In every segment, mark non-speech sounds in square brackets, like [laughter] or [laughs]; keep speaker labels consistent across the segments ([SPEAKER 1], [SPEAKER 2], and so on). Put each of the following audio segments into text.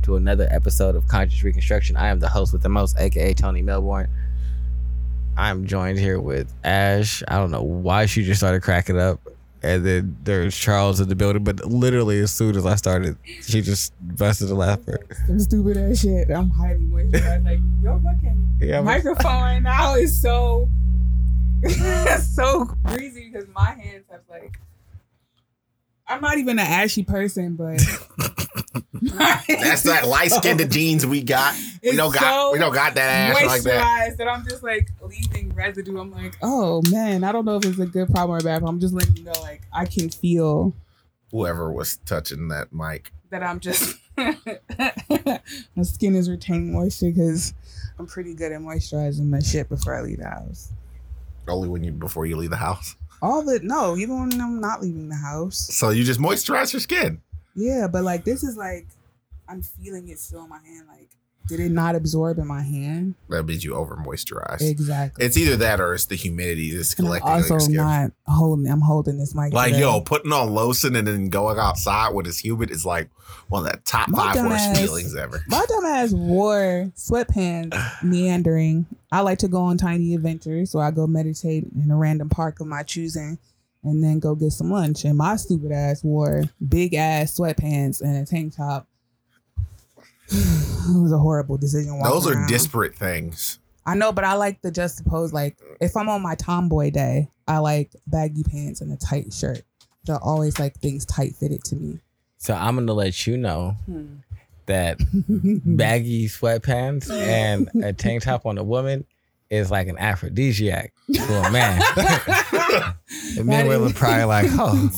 [SPEAKER 1] welcome to another episode of Conscious Reconstruction. I am the host with the most, aka Tony Melbourne. I'm joined here with Ash. I don't know why she just started cracking up. And then there's Charles in the building, but literally as soon as I started, she just busted a laughter.
[SPEAKER 2] Some stupid ass shit. I'm highly moisturized. Like your fucking
[SPEAKER 1] Yeah,
[SPEAKER 2] microphone right now is so [laughs] so greasy because my hands have like. I'm not even an ashy person, but [laughs]
[SPEAKER 3] That's that light skinned the [laughs] jeans we got. We don't got
[SPEAKER 2] so
[SPEAKER 3] we don't got that ass like that.
[SPEAKER 2] that I'm just like leaving residue. I'm like, oh man, I don't know if it's a good problem or a bad problem. I'm just letting you know, like I can feel
[SPEAKER 3] Whoever was touching that mic.
[SPEAKER 2] that I'm just [laughs] my skin is retaining moisture because I'm pretty good at moisturizing my shit before I leave the house.
[SPEAKER 3] Only when you before you leave the house.
[SPEAKER 2] All the no, even when I'm not leaving the house.
[SPEAKER 3] So you just moisturize your skin.
[SPEAKER 2] Yeah, but like this is like I'm feeling it still in my hand. Like, did it not absorb in my hand?
[SPEAKER 3] That means you over moisturize.
[SPEAKER 2] Exactly.
[SPEAKER 3] It's either that or it's the humidity that's
[SPEAKER 2] And I'm
[SPEAKER 3] collecting
[SPEAKER 2] also not holding. I'm holding this mic.
[SPEAKER 3] like
[SPEAKER 2] today.
[SPEAKER 3] yo, putting on lotion and then going outside when it's humid is like one of the top
[SPEAKER 2] My
[SPEAKER 3] five worst
[SPEAKER 2] dumbass-
[SPEAKER 3] feelings ever.
[SPEAKER 2] My dumb ass wore sweatpants meandering. I like to go on tiny adventures, so I go meditate in a random park of my choosing and then go get some lunch. And my stupid ass wore big ass sweatpants and a tank top. It was a horrible decision.
[SPEAKER 3] Those are
[SPEAKER 2] around.
[SPEAKER 3] disparate things.
[SPEAKER 2] I know, but I like the juxtapose. Like, if I'm on my tomboy day, I like baggy pants and a tight shirt. They're always like things tight fitted to me.
[SPEAKER 1] So I'm gonna let you know
[SPEAKER 2] Hmm.
[SPEAKER 1] that [laughs] baggy sweatpants and a tank top on a woman is like an aphrodisiac for a man. [laughs] and men
[SPEAKER 2] That
[SPEAKER 1] were probably like, oh,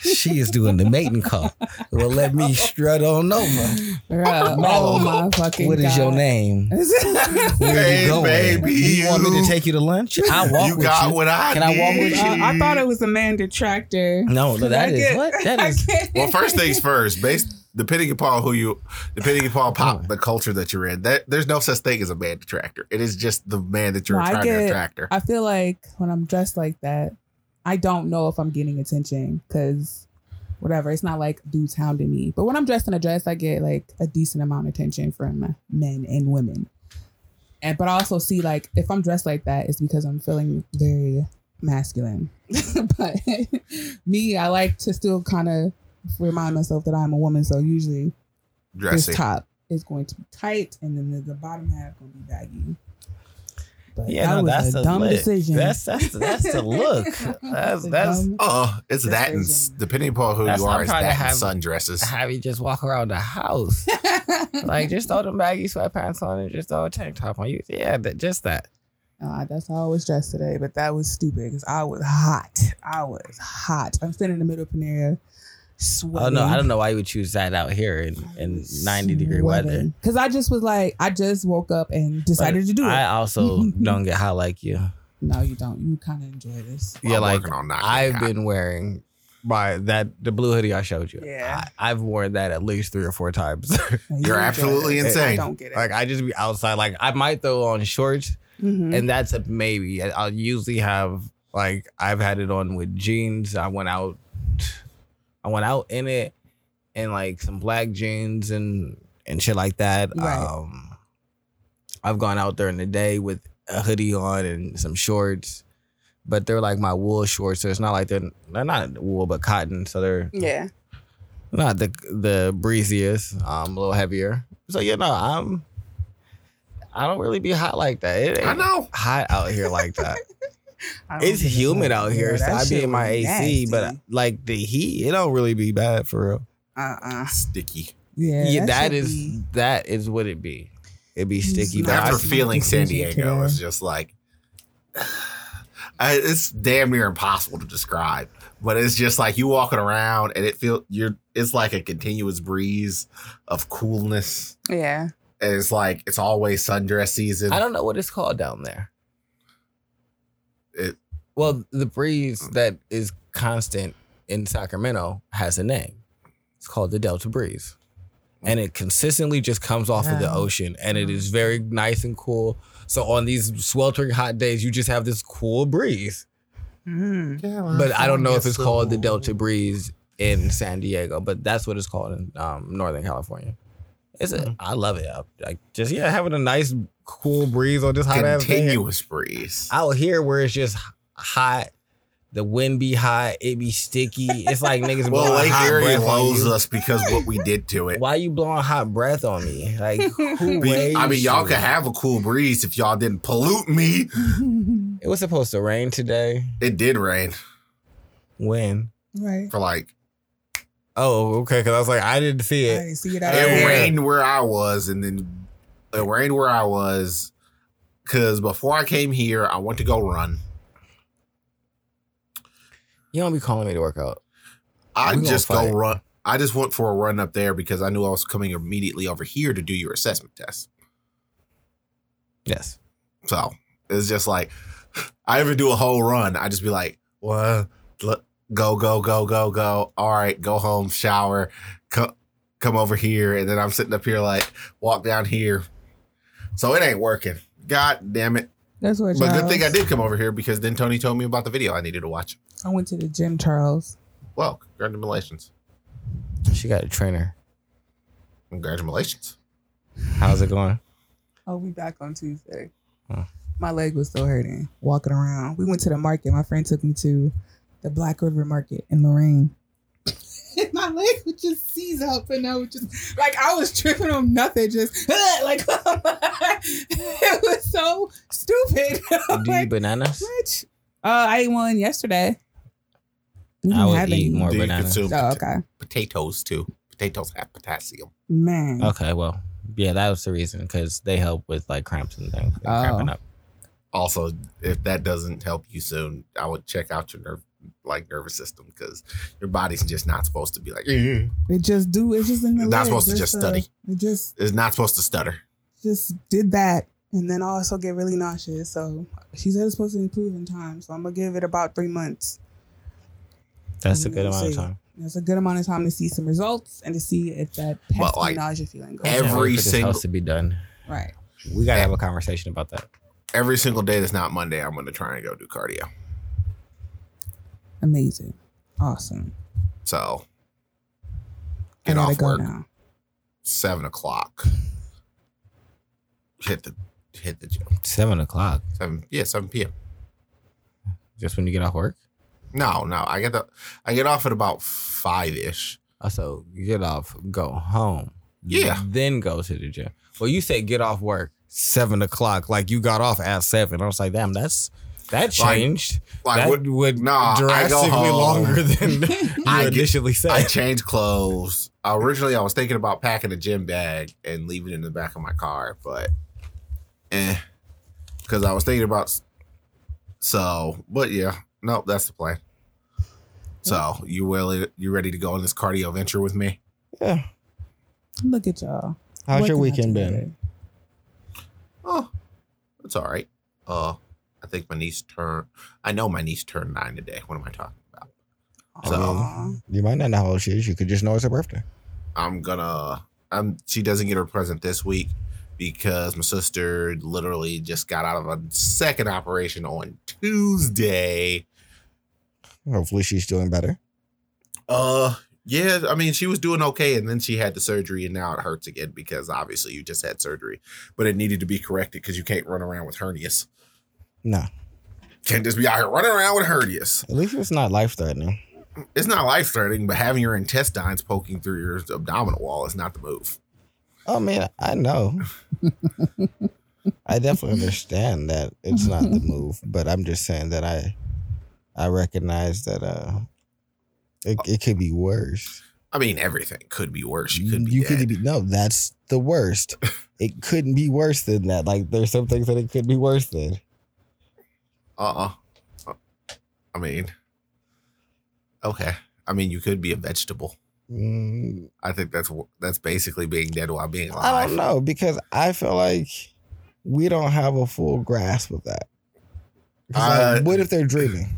[SPEAKER 1] she is doing the mating call. Well, let me strut on over.
[SPEAKER 2] Bruh, oh my fucking
[SPEAKER 1] What is your name? [laughs] Where
[SPEAKER 3] Hey,
[SPEAKER 1] you going?
[SPEAKER 3] baby,
[SPEAKER 1] you want me to take you to lunch? I walk
[SPEAKER 3] you
[SPEAKER 1] with
[SPEAKER 3] got
[SPEAKER 1] you.
[SPEAKER 3] what I
[SPEAKER 1] Can I walk with you?
[SPEAKER 2] Uh, I thought it was Amanda Tractor.
[SPEAKER 1] No, no, that
[SPEAKER 2] I
[SPEAKER 1] is
[SPEAKER 2] get-
[SPEAKER 1] what [laughs] that
[SPEAKER 2] I
[SPEAKER 1] is.
[SPEAKER 2] get-
[SPEAKER 3] Well, first things first, based depending upon who you, depending upon pop, the culture that you're in, that there's no such thing as a man detractor. It is just the man that you're
[SPEAKER 2] No, I
[SPEAKER 3] trying
[SPEAKER 2] get-
[SPEAKER 3] to attract.
[SPEAKER 2] I feel like when I'm dressed like that, I don't know if I'm getting attention because whatever. It's not like dudes hounding me. But when I'm dressed in a dress, I get like a decent amount of attention from men and women. And but I also see like if I'm dressed like that, it's because I'm feeling very masculine. [laughs] but [laughs] me, I like to still kind of remind myself that I'm a woman. So usually
[SPEAKER 3] Dressing.
[SPEAKER 2] this top is going to be tight, and then the, the bottom half going to be baggy. But
[SPEAKER 1] Yeah,
[SPEAKER 2] that
[SPEAKER 1] no,
[SPEAKER 2] was
[SPEAKER 1] that's
[SPEAKER 2] a
[SPEAKER 1] a
[SPEAKER 2] dumb
[SPEAKER 1] look.
[SPEAKER 2] decision.
[SPEAKER 1] That's that's that's the look. [laughs] That's that's
[SPEAKER 2] dumb-
[SPEAKER 3] Oh, it's that, and depending upon who
[SPEAKER 1] That's
[SPEAKER 3] you are, it's
[SPEAKER 1] trying to
[SPEAKER 3] that and
[SPEAKER 1] have-
[SPEAKER 3] sundresses.
[SPEAKER 1] have you just walk around the house. [laughs] like just throw them baggy sweatpants on and just throw a tank top on you. Yeah, that, just that.
[SPEAKER 2] Uh, that's how I was dressed today, but that was stupid because I was hot. I was hot. I'm sitting in the middle of Panera, sweating.
[SPEAKER 1] Oh no, I don't know why you would choose that out here in, in 90 degree weather.
[SPEAKER 2] Because I just was like, I just woke up and decided to do it.
[SPEAKER 1] I also [laughs] don't get hot like you.
[SPEAKER 2] no, you don't. You kind of enjoy this.
[SPEAKER 1] Yeah,
[SPEAKER 3] I'm
[SPEAKER 1] like
[SPEAKER 3] working on not
[SPEAKER 1] I've
[SPEAKER 3] hot.
[SPEAKER 1] been wearing my that the blue hoodie I showed you.
[SPEAKER 2] Yeah.
[SPEAKER 1] I, I've worn that at least three or four times. [laughs]
[SPEAKER 2] You
[SPEAKER 3] You're absolutely
[SPEAKER 2] this.
[SPEAKER 3] insane.
[SPEAKER 2] I don't get it.
[SPEAKER 1] like I just be outside. Like I might throw on shorts,
[SPEAKER 2] Mhm.
[SPEAKER 1] and that's a maybe. I'll usually have like I've had it on with jeans. I went out, I went out in it, and like some black jeans and and shit like that.
[SPEAKER 2] Right.
[SPEAKER 1] Um, I've gone out during the day with a hoodie on and some shorts, but they're like my wool shorts. So it's not like they're they're not wool but cotton. So they're
[SPEAKER 2] yeah.
[SPEAKER 1] not the the breeziest. Um, a little heavier. So you know I'm. I don't really be hot like that. It ain't
[SPEAKER 3] I know.
[SPEAKER 1] hot out here like that. [laughs]
[SPEAKER 2] I don't
[SPEAKER 1] it's humid
[SPEAKER 2] fuck.
[SPEAKER 1] out here,
[SPEAKER 2] Yeah,
[SPEAKER 1] so I be in my
[SPEAKER 2] was
[SPEAKER 1] AC. But
[SPEAKER 2] uh,
[SPEAKER 1] like the heat, it don't really be bad for real.
[SPEAKER 2] uh-uh.
[SPEAKER 3] Sticky.
[SPEAKER 2] Yeah,
[SPEAKER 1] Yeah, that
[SPEAKER 2] should
[SPEAKER 1] is
[SPEAKER 2] be-
[SPEAKER 1] that is what it be. It be sticky.
[SPEAKER 2] not-
[SPEAKER 1] But
[SPEAKER 3] After
[SPEAKER 1] I,
[SPEAKER 2] see
[SPEAKER 3] feeling San Diego, it's just like [sighs] I, it's damn near impossible to describe. But it's just like you walking around and it feel you're. It's like a continuous breeze of coolness.
[SPEAKER 2] yeah.
[SPEAKER 3] And it's like it's always sundress season.
[SPEAKER 1] I don't know what it's called down there.
[SPEAKER 3] It-
[SPEAKER 1] well, the breeze that is constant in Sacramento has a name. It's called the Delta breeze, and it consistently just comes off of the ocean, and it is very nice and cool. So on these sweltering hot days, you just have this cool breeze.
[SPEAKER 2] Mm.
[SPEAKER 1] But I don't know if it's called the Delta breeze in San Diego, but that's what it's called in um, Northern California. It's
[SPEAKER 3] Mm-hmm.
[SPEAKER 1] a, I love it. I, like just yeah, having a nice cool breeze on this hot ass.
[SPEAKER 3] Continuous breeze.
[SPEAKER 1] Out here where it's just hot, the wind be hot, it be sticky. It's like niggas
[SPEAKER 3] Well,
[SPEAKER 1] blowing
[SPEAKER 3] Lake
[SPEAKER 1] hot
[SPEAKER 3] Erie
[SPEAKER 1] breath on
[SPEAKER 3] loathes
[SPEAKER 1] you.
[SPEAKER 3] us because what we did to it.
[SPEAKER 1] Why you blowing hot breath on me? Like [laughs] who
[SPEAKER 3] Be- I mean, y'all
[SPEAKER 1] you?
[SPEAKER 3] could have a cool breeze if y'all didn't pollute me.
[SPEAKER 1] It was supposed to rain today.
[SPEAKER 3] It did rain
[SPEAKER 1] When?
[SPEAKER 2] right.
[SPEAKER 3] for like
[SPEAKER 1] Oh, okay. Because I was like, I didn't see
[SPEAKER 2] I
[SPEAKER 1] it.
[SPEAKER 2] didn't see it out
[SPEAKER 3] it
[SPEAKER 1] Yeah.
[SPEAKER 3] rained where I was, and then it rained where I was. Because before I came here, I went to go run.
[SPEAKER 1] You don't be calling me to work out.
[SPEAKER 3] I
[SPEAKER 1] We
[SPEAKER 3] just go
[SPEAKER 1] fight.
[SPEAKER 3] run. I just went for a run up there because I knew I was coming immediately over here to do your assessment test.
[SPEAKER 1] Yes.
[SPEAKER 3] So it's just like I ever do a whole run. I just be like, what? Look, go, go, go, go, go. All right, go home, shower, come, come over here, and then I'm sitting up here like walk down here. So it ain't working. God damn it!
[SPEAKER 2] That's what.
[SPEAKER 3] But good thing I did come over here because then Tony told me about the video I needed to watch.
[SPEAKER 2] I went to the gym, Charles.
[SPEAKER 3] Well, congratulations,
[SPEAKER 1] She got a trainer.
[SPEAKER 3] congratulations.
[SPEAKER 1] How's it going?
[SPEAKER 2] Oh, we back on Tuesday.
[SPEAKER 1] Huh.
[SPEAKER 2] My leg was still hurting walking around. We went to the market. My friend took me to the Black River Market in Lorain. And [laughs] my leg would just seize up, and I would just like I was tripping on nothing, just [laughs] like [laughs] it was so stupid.
[SPEAKER 1] Do you eat
[SPEAKER 2] like,
[SPEAKER 1] bananas?
[SPEAKER 2] what? Uh, I ate one yesterday. We
[SPEAKER 1] I
[SPEAKER 2] didn't
[SPEAKER 1] would
[SPEAKER 2] have
[SPEAKER 1] eat
[SPEAKER 2] any.
[SPEAKER 1] more
[SPEAKER 3] Do you
[SPEAKER 1] bananas.
[SPEAKER 2] Oh, okay,
[SPEAKER 3] potatoes too? Potatoes have potassium.
[SPEAKER 2] man.
[SPEAKER 1] Okay, well, yeah, that was the reason because they help with like cramps and things, and
[SPEAKER 2] Oh.
[SPEAKER 1] cramping up.
[SPEAKER 3] Also, if that doesn't help you soon, I would check out your nerve, like nervous system, because your body's just not supposed to be like. "Eh."
[SPEAKER 2] It just do. It's just in the.
[SPEAKER 3] It's not supposed to just study.
[SPEAKER 2] It just
[SPEAKER 3] It's not supposed to stutter.
[SPEAKER 2] just did that and then also get really nauseous. So she said it's supposed to improve in time. So I'm gonna give it about three months.
[SPEAKER 1] That's a good amount of time.
[SPEAKER 2] That's a good amount of time to see some results and to see if that
[SPEAKER 3] But,
[SPEAKER 2] pesky
[SPEAKER 3] like,
[SPEAKER 2] nausea feeling goes.
[SPEAKER 3] Every
[SPEAKER 1] wait for this
[SPEAKER 3] single-
[SPEAKER 1] to be done.
[SPEAKER 2] right.
[SPEAKER 1] We gotta have a conversation about that.
[SPEAKER 3] Every single day that's not Monday, I'm going to try and go do cardio.
[SPEAKER 2] Amazing. Awesome.
[SPEAKER 3] So get off work
[SPEAKER 2] now.
[SPEAKER 3] seven o'clock. Hit the hit the gym.
[SPEAKER 1] Seven o'clock,
[SPEAKER 3] Seven yeah seven p.m.
[SPEAKER 1] just when you get off work.
[SPEAKER 3] No, no, I get the I get off at about five ish.
[SPEAKER 1] Also, oh, you get off, go home.
[SPEAKER 3] Yeah.
[SPEAKER 1] Then go to the gym. Well, you said get off work seven o'clock, like you got off at seven. I was like, damn, that's that changed.
[SPEAKER 3] Like
[SPEAKER 1] that
[SPEAKER 3] what?
[SPEAKER 1] would
[SPEAKER 3] Nah, I go
[SPEAKER 1] drastically
[SPEAKER 3] home.
[SPEAKER 1] longer than [laughs] you
[SPEAKER 3] I get-
[SPEAKER 1] initially said.
[SPEAKER 3] I changed clothes. Originally, I was thinking about packing a gym bag and leaving it in the back of my car, but eh, because I was thinking about. So, but yeah, no, that's the plan. So you will you ready to go on this cardio venture with me?
[SPEAKER 1] yeah.
[SPEAKER 2] Look at y'all.
[SPEAKER 1] How's
[SPEAKER 2] What
[SPEAKER 1] your weekend been?
[SPEAKER 3] Oh, it's all right. Uh, I think my niece turned. I know my niece turned nine today. What am I talking about? So-
[SPEAKER 2] Aw.
[SPEAKER 1] You might not know how old she is. You could just know it's her birthday.
[SPEAKER 3] I'm gonna. I'm. She doesn't get her present this week because my sister literally just got out of a second operation on Tuesday.
[SPEAKER 1] Hopefully, she's doing better.
[SPEAKER 3] Uh, yeah. I mean, she was doing okay, and then she had the surgery, and now it hurts again because obviously you just had surgery, but it needed to be corrected because you can't run around with hernias.
[SPEAKER 1] No,
[SPEAKER 3] Can't just be out here running around with hernias.
[SPEAKER 1] at least it's not life threatening.
[SPEAKER 3] It's not life threatening, but having your intestines poking through your abdominal wall is not the move.
[SPEAKER 1] Oh man, I know. I definitely understand that it's not the [laughs] move, but I'm just saying that I I recognize that uh it, it could be worse.
[SPEAKER 3] I mean, everything could be worse. You could be
[SPEAKER 1] you
[SPEAKER 3] dead.
[SPEAKER 1] could be no, that's the worst. [laughs] it couldn't be worse than that. Like there's some things that it could be worse than.
[SPEAKER 3] Uh uh I mean, okay. I mean, you could be a vegetable.
[SPEAKER 1] Mm,
[SPEAKER 3] I think that's wh- that's basically being dead while being alive.
[SPEAKER 1] I don't know because I feel like we don't have a full grasp of that. 'Cause, like,
[SPEAKER 3] Uh,
[SPEAKER 1] what if they're dreaming?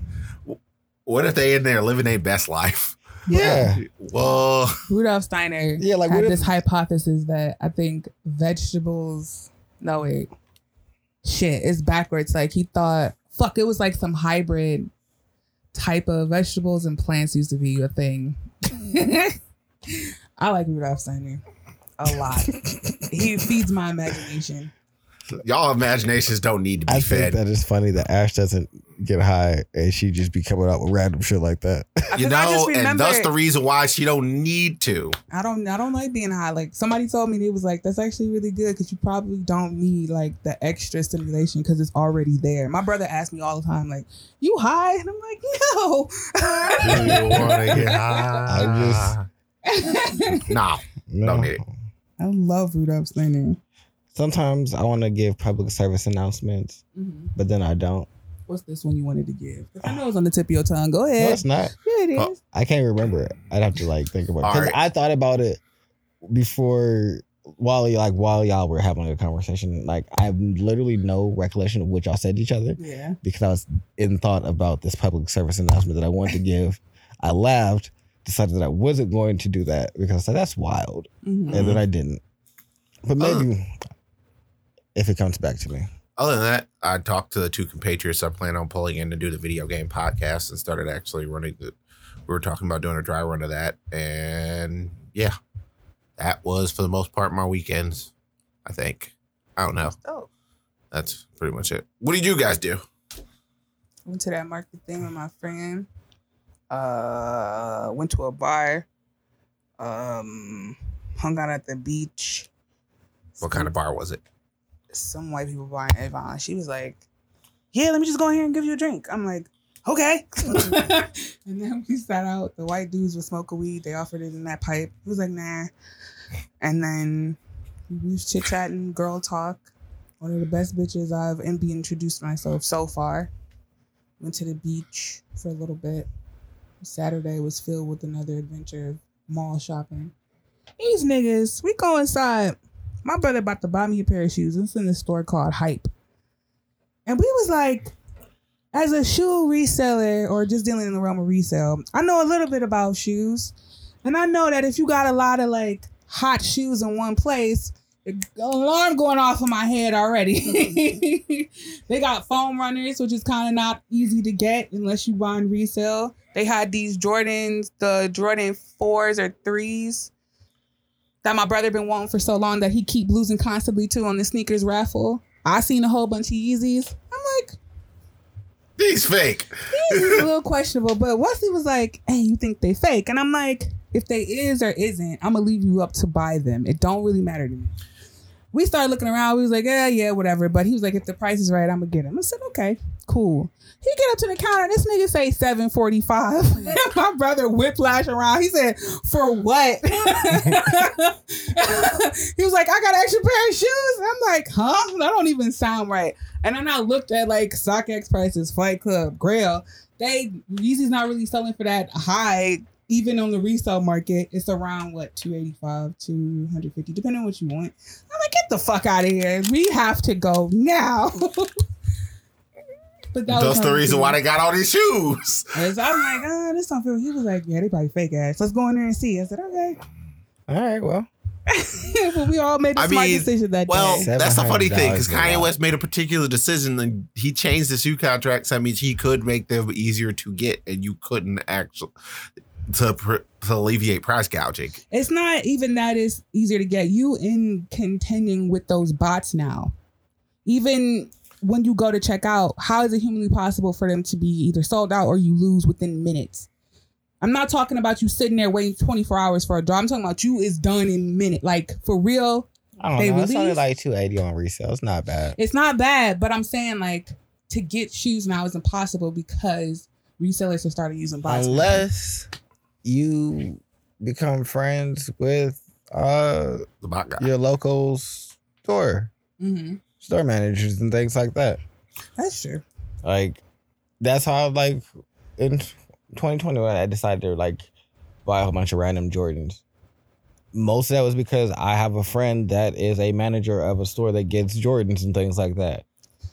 [SPEAKER 1] [clears throat]
[SPEAKER 3] What if they in there living their best life?
[SPEAKER 1] Yeah. [laughs]
[SPEAKER 3] Well,
[SPEAKER 2] Rudolf Steiner
[SPEAKER 1] Yeah, like,
[SPEAKER 2] had
[SPEAKER 1] if-
[SPEAKER 2] this hypothesis that I think vegetables. No wait, shit, it's backwards. Like he thought, fuck, it was like some hybrid type of vegetables and plants used to be a thing. [laughs] I like Rudolf Steiner. a lot. he feeds my imagination.
[SPEAKER 3] Y'all imaginations don't need to be
[SPEAKER 1] I
[SPEAKER 3] fed.
[SPEAKER 1] think that is funny that Ash doesn't get high and she just be coming out with random shit like that.
[SPEAKER 3] You
[SPEAKER 2] I just
[SPEAKER 3] know, and that's the reason why she don't need to.
[SPEAKER 2] I don't I don't like being high. Like somebody told me they was like, that's actually really good because you probably don't need like the extra stimulation because it's already there. My brother asked me all the time, like, you high? And I'm like, no.
[SPEAKER 3] You wanna get [laughs] high?
[SPEAKER 1] I just.
[SPEAKER 3] Nah,
[SPEAKER 1] No.
[SPEAKER 3] Don't need it.
[SPEAKER 2] I love Rudolph's learning.
[SPEAKER 1] Sometimes I want to give public service announcements, but then I don't.
[SPEAKER 2] What's this one you wanted to give? 'Cause I know it's on the tip of your tongue. Go ahead.
[SPEAKER 1] No,
[SPEAKER 2] ahead.
[SPEAKER 1] it's not.
[SPEAKER 2] yeah, it is.
[SPEAKER 3] Oh.
[SPEAKER 1] I can't remember it. I'd have to like think about it.
[SPEAKER 3] All
[SPEAKER 1] 'Cause
[SPEAKER 3] right.
[SPEAKER 1] I thought about it before while like while y'all were having a conversation. Like I have literally no recollection of what y'all said to each other
[SPEAKER 2] Yeah.
[SPEAKER 1] because I was in thought about this public service announcement that I wanted to give. I laughed, decided that I wasn't going to do that because I said that's wild,
[SPEAKER 2] Mhm.
[SPEAKER 1] and then I didn't. But maybe if it comes back to me.
[SPEAKER 3] Other than that, I talked to the two compatriots I plan on pulling in to do the video game podcast and started actually running the. We were talking about doing a dry run of that, and yeah, that was for the most part my weekends. I think. I don't know.
[SPEAKER 2] Oh.
[SPEAKER 3] That's pretty much it. What did you guys do?
[SPEAKER 2] Went to that market thing with my friend. Uh, went to a bar. Um, hung out at the beach.
[SPEAKER 3] What kind of bar was it?
[SPEAKER 2] Some white people bar in Avon. She was like, "Yeah, let me just go in here and give you a drink." I'm like, "Okay." [laughs] and then we sat out. The white dudes would smoke a weed. They offered it in that pipe. He was like, "Nah." And then we was chit chatting, girl talk. One of the best bitches I've MB introduced myself so far. Went to the beach for a little bit. Saturday was filled with another adventure mall shopping. These niggas, we go inside. My brother about to buy me a pair of shoes. It's in this store called Hype. And we was like, as a shoe reseller or just dealing in the realm of resale, I know a little bit about shoes. And I know that if you got a lot of like hot shoes in one place, alarm going off in my head already. [laughs] they got foam runners, which is kind of not easy to get unless you buy in resale. They had these Jordans, the Jordan fours or threes that my brother been wanting for so long that he keep losing constantly too on the sneakers raffle. I seen a whole bunch of Yeezys. I'm like,
[SPEAKER 3] These fake.
[SPEAKER 2] these is a [laughs] little questionable. But Wesley was like, "Hey, you think they fake?" And I'm like, "If they is or isn't, I'm gonna leave you up to buy them. It don't really matter to me." We started looking around. We was like, "Yeah, yeah, whatever." But he was like, "If the price is right, I'm gonna get him." I said, "Okay, cool." He get up to the counter. This nigga say seven forty five. [laughs] My brother whiplash around. He said, "For what?" [laughs] he was like, "I got an extra pair of shoes." I'm like, "Huh? That don't even sound right." And then I looked at like StockX prices, Flight Club, Grail. They Yeezy's not really selling for that high. Even on the resale market, it's around what 285, 250, depending on what you want. I'm like, get the fuck out of here. We have to go now. [laughs] but that
[SPEAKER 3] That's the reason
[SPEAKER 2] too.
[SPEAKER 3] why they got all these shoes. [laughs]
[SPEAKER 2] And I'm like, ah, this don't feel. He was like, yeah, they probably fake ass. Let's go in there and see. I said, okay.
[SPEAKER 1] All right, well, [laughs]
[SPEAKER 2] but we all made a
[SPEAKER 3] I
[SPEAKER 2] smart
[SPEAKER 3] mean,
[SPEAKER 2] decision that
[SPEAKER 3] Well,
[SPEAKER 2] day.
[SPEAKER 3] Well, that's the funny thing because
[SPEAKER 1] $700
[SPEAKER 3] Kanye. West made a particular decision and he changed the shoe contracts. That means he could make them easier to get, and you couldn't actually to, to alleviate price gouging.
[SPEAKER 2] It's not even that it's easier to get. You in contending with those bots now. Even when you go to check out, how is it humanly possible for them to be either sold out or you lose within minutes? I'm not talking about you sitting there waiting 24 hours for a draw. I'm talking about you is done in minute. Like for real,
[SPEAKER 1] I don't
[SPEAKER 2] They
[SPEAKER 1] know. It's only like two eighty on resale. It's not bad.
[SPEAKER 2] it's not bad, but I'm saying like to get shoes now is impossible because resellers have started using bots. now.
[SPEAKER 1] Unless you become friends with uh
[SPEAKER 3] The bot guy.
[SPEAKER 1] your local store
[SPEAKER 2] Mhm.
[SPEAKER 1] Store managers and things like that.
[SPEAKER 2] That's true.
[SPEAKER 1] Like that's how like in 2020 when I decided to like buy a whole bunch of random Jordans. Most of that was because I have a friend that is a manager of a store that gets Jordans and things like that.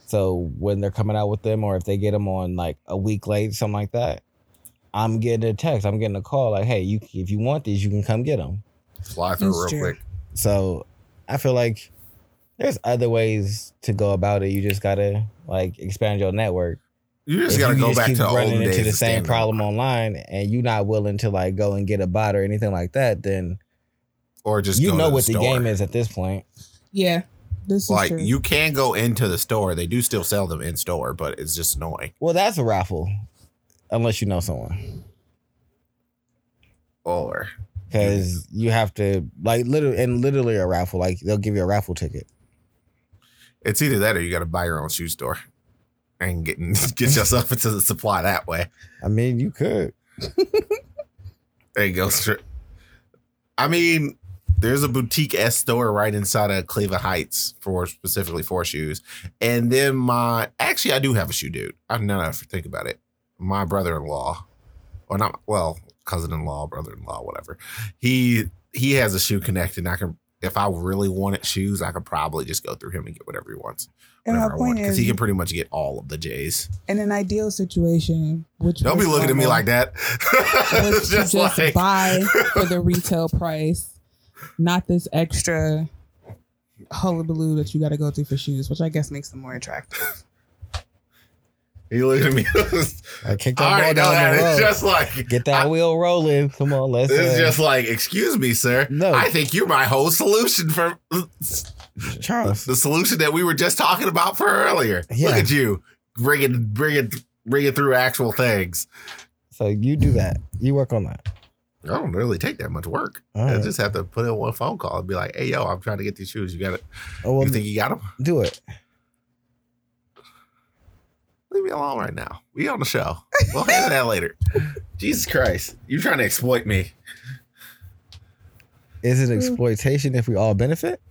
[SPEAKER 1] So when they're coming out with them, or if they get them on like a week late, something like that, I'm getting a text. I'm getting a call like, "Hey, you if you want these, you can come get them."
[SPEAKER 3] Fly through
[SPEAKER 2] That's
[SPEAKER 3] real
[SPEAKER 2] true.
[SPEAKER 3] quick.
[SPEAKER 1] So I feel like there's other ways to go about it. You just gotta like expand your network.
[SPEAKER 3] You just
[SPEAKER 1] If
[SPEAKER 3] gotta
[SPEAKER 1] you
[SPEAKER 3] go back
[SPEAKER 1] keep
[SPEAKER 3] to the
[SPEAKER 1] running
[SPEAKER 3] olden days.
[SPEAKER 1] into the same
[SPEAKER 3] stand-up.
[SPEAKER 1] problem online, and you're not willing to like go and get a bot or anything like that, then
[SPEAKER 3] or just
[SPEAKER 1] you
[SPEAKER 3] go
[SPEAKER 1] know
[SPEAKER 3] to
[SPEAKER 1] what the
[SPEAKER 3] store.
[SPEAKER 1] game is at this point.
[SPEAKER 2] Yeah, this is
[SPEAKER 3] Like
[SPEAKER 2] true.
[SPEAKER 3] you can go into the store. They do still sell them in store, but it's just annoying.
[SPEAKER 1] Well, that's a raffle, unless you know someone,
[SPEAKER 3] Or
[SPEAKER 1] because you have to like literally and literally a raffle. Like they'll give you a raffle ticket.
[SPEAKER 3] It's either that or you got to buy your own shoe store and get [laughs] get yourself into the supply that way.
[SPEAKER 1] I mean, you could.
[SPEAKER 3] There you go. I mean, there's a boutique S store right inside of Cleveland Heights for specifically for shoes. And then my actually, I do have a shoe dude. I now I think about it, my brother-in-law, or not, well, cousin-in-law, brother-in-law, whatever. He he has a shoe connect, and I can. If I really wanted shoes, I could probably just go through him and get whatever he wants.
[SPEAKER 2] and my
[SPEAKER 3] Whatever I want.
[SPEAKER 2] point
[SPEAKER 3] Because he can pretty much get all of the J's.
[SPEAKER 2] in an ideal situation, which
[SPEAKER 3] Don't be looking at me like that.
[SPEAKER 2] was [laughs]
[SPEAKER 3] it's
[SPEAKER 2] to
[SPEAKER 3] just,
[SPEAKER 2] just
[SPEAKER 3] like
[SPEAKER 2] buy for the [laughs] retail price, not this extra hullabaloo that you got to go through for shoes, which I guess makes them more attractive.
[SPEAKER 3] You look at me. [laughs]
[SPEAKER 1] I kicked that ball
[SPEAKER 3] already know
[SPEAKER 1] down
[SPEAKER 3] that.
[SPEAKER 1] the road.
[SPEAKER 3] It's just like [laughs]
[SPEAKER 1] Get that
[SPEAKER 3] I-
[SPEAKER 1] wheel rolling. Come on, let's.
[SPEAKER 3] It's
[SPEAKER 1] uh,
[SPEAKER 3] just like, excuse me, sir.
[SPEAKER 1] No.
[SPEAKER 3] I think you're my whole solution for [laughs]
[SPEAKER 1] Charles.
[SPEAKER 3] the solution that we were just talking about for earlier.
[SPEAKER 1] Yeah.
[SPEAKER 3] Look at you, bringing, bringing, bringing through actual things.
[SPEAKER 1] So you do that. You work on that.
[SPEAKER 3] I don't really take that much work.
[SPEAKER 1] All
[SPEAKER 3] I
[SPEAKER 1] right.
[SPEAKER 3] just have to put in one phone call and be like, "Hey, yo, I'm trying to get these shoes. You got it?
[SPEAKER 1] Oh, well,
[SPEAKER 3] you think you got them?
[SPEAKER 1] do it.
[SPEAKER 3] Leave me alone right now. We on the show. We'll handle that later. [laughs] Jesus Christ, You're trying to exploit me?
[SPEAKER 1] Is it exploitation if we all benefit?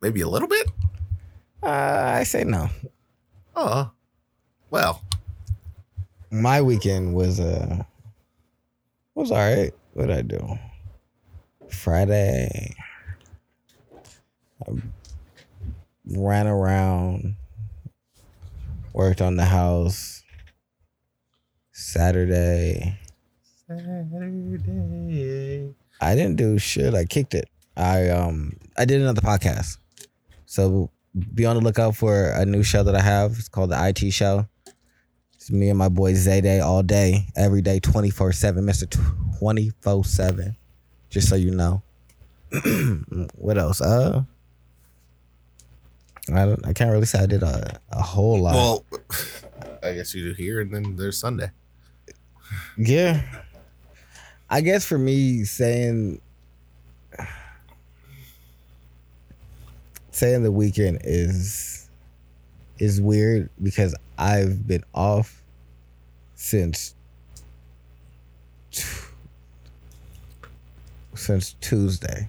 [SPEAKER 3] Maybe a little bit.
[SPEAKER 1] Uh, I say no.
[SPEAKER 3] Oh, well,
[SPEAKER 1] My weekend was uh was all right. What did I do? Friday, I ran around, worked on the house. Saturday,
[SPEAKER 3] Saturday.
[SPEAKER 1] I didn't do shit. I kicked it. I um I did another podcast. So be on the lookout for a new show that I have. It's called the IT show. It's me and my boy Zayday all day, every day, 24-7, Mr. 24-7. Just so you know. [clears throat] what else? Uh I don't I can't really say I did a, a whole lot.
[SPEAKER 3] Well, [sighs] I guess you do here, and then there's Sunday.
[SPEAKER 1] Yeah. I guess for me saying saying the weekend is is weird because I've been off since since Tuesday.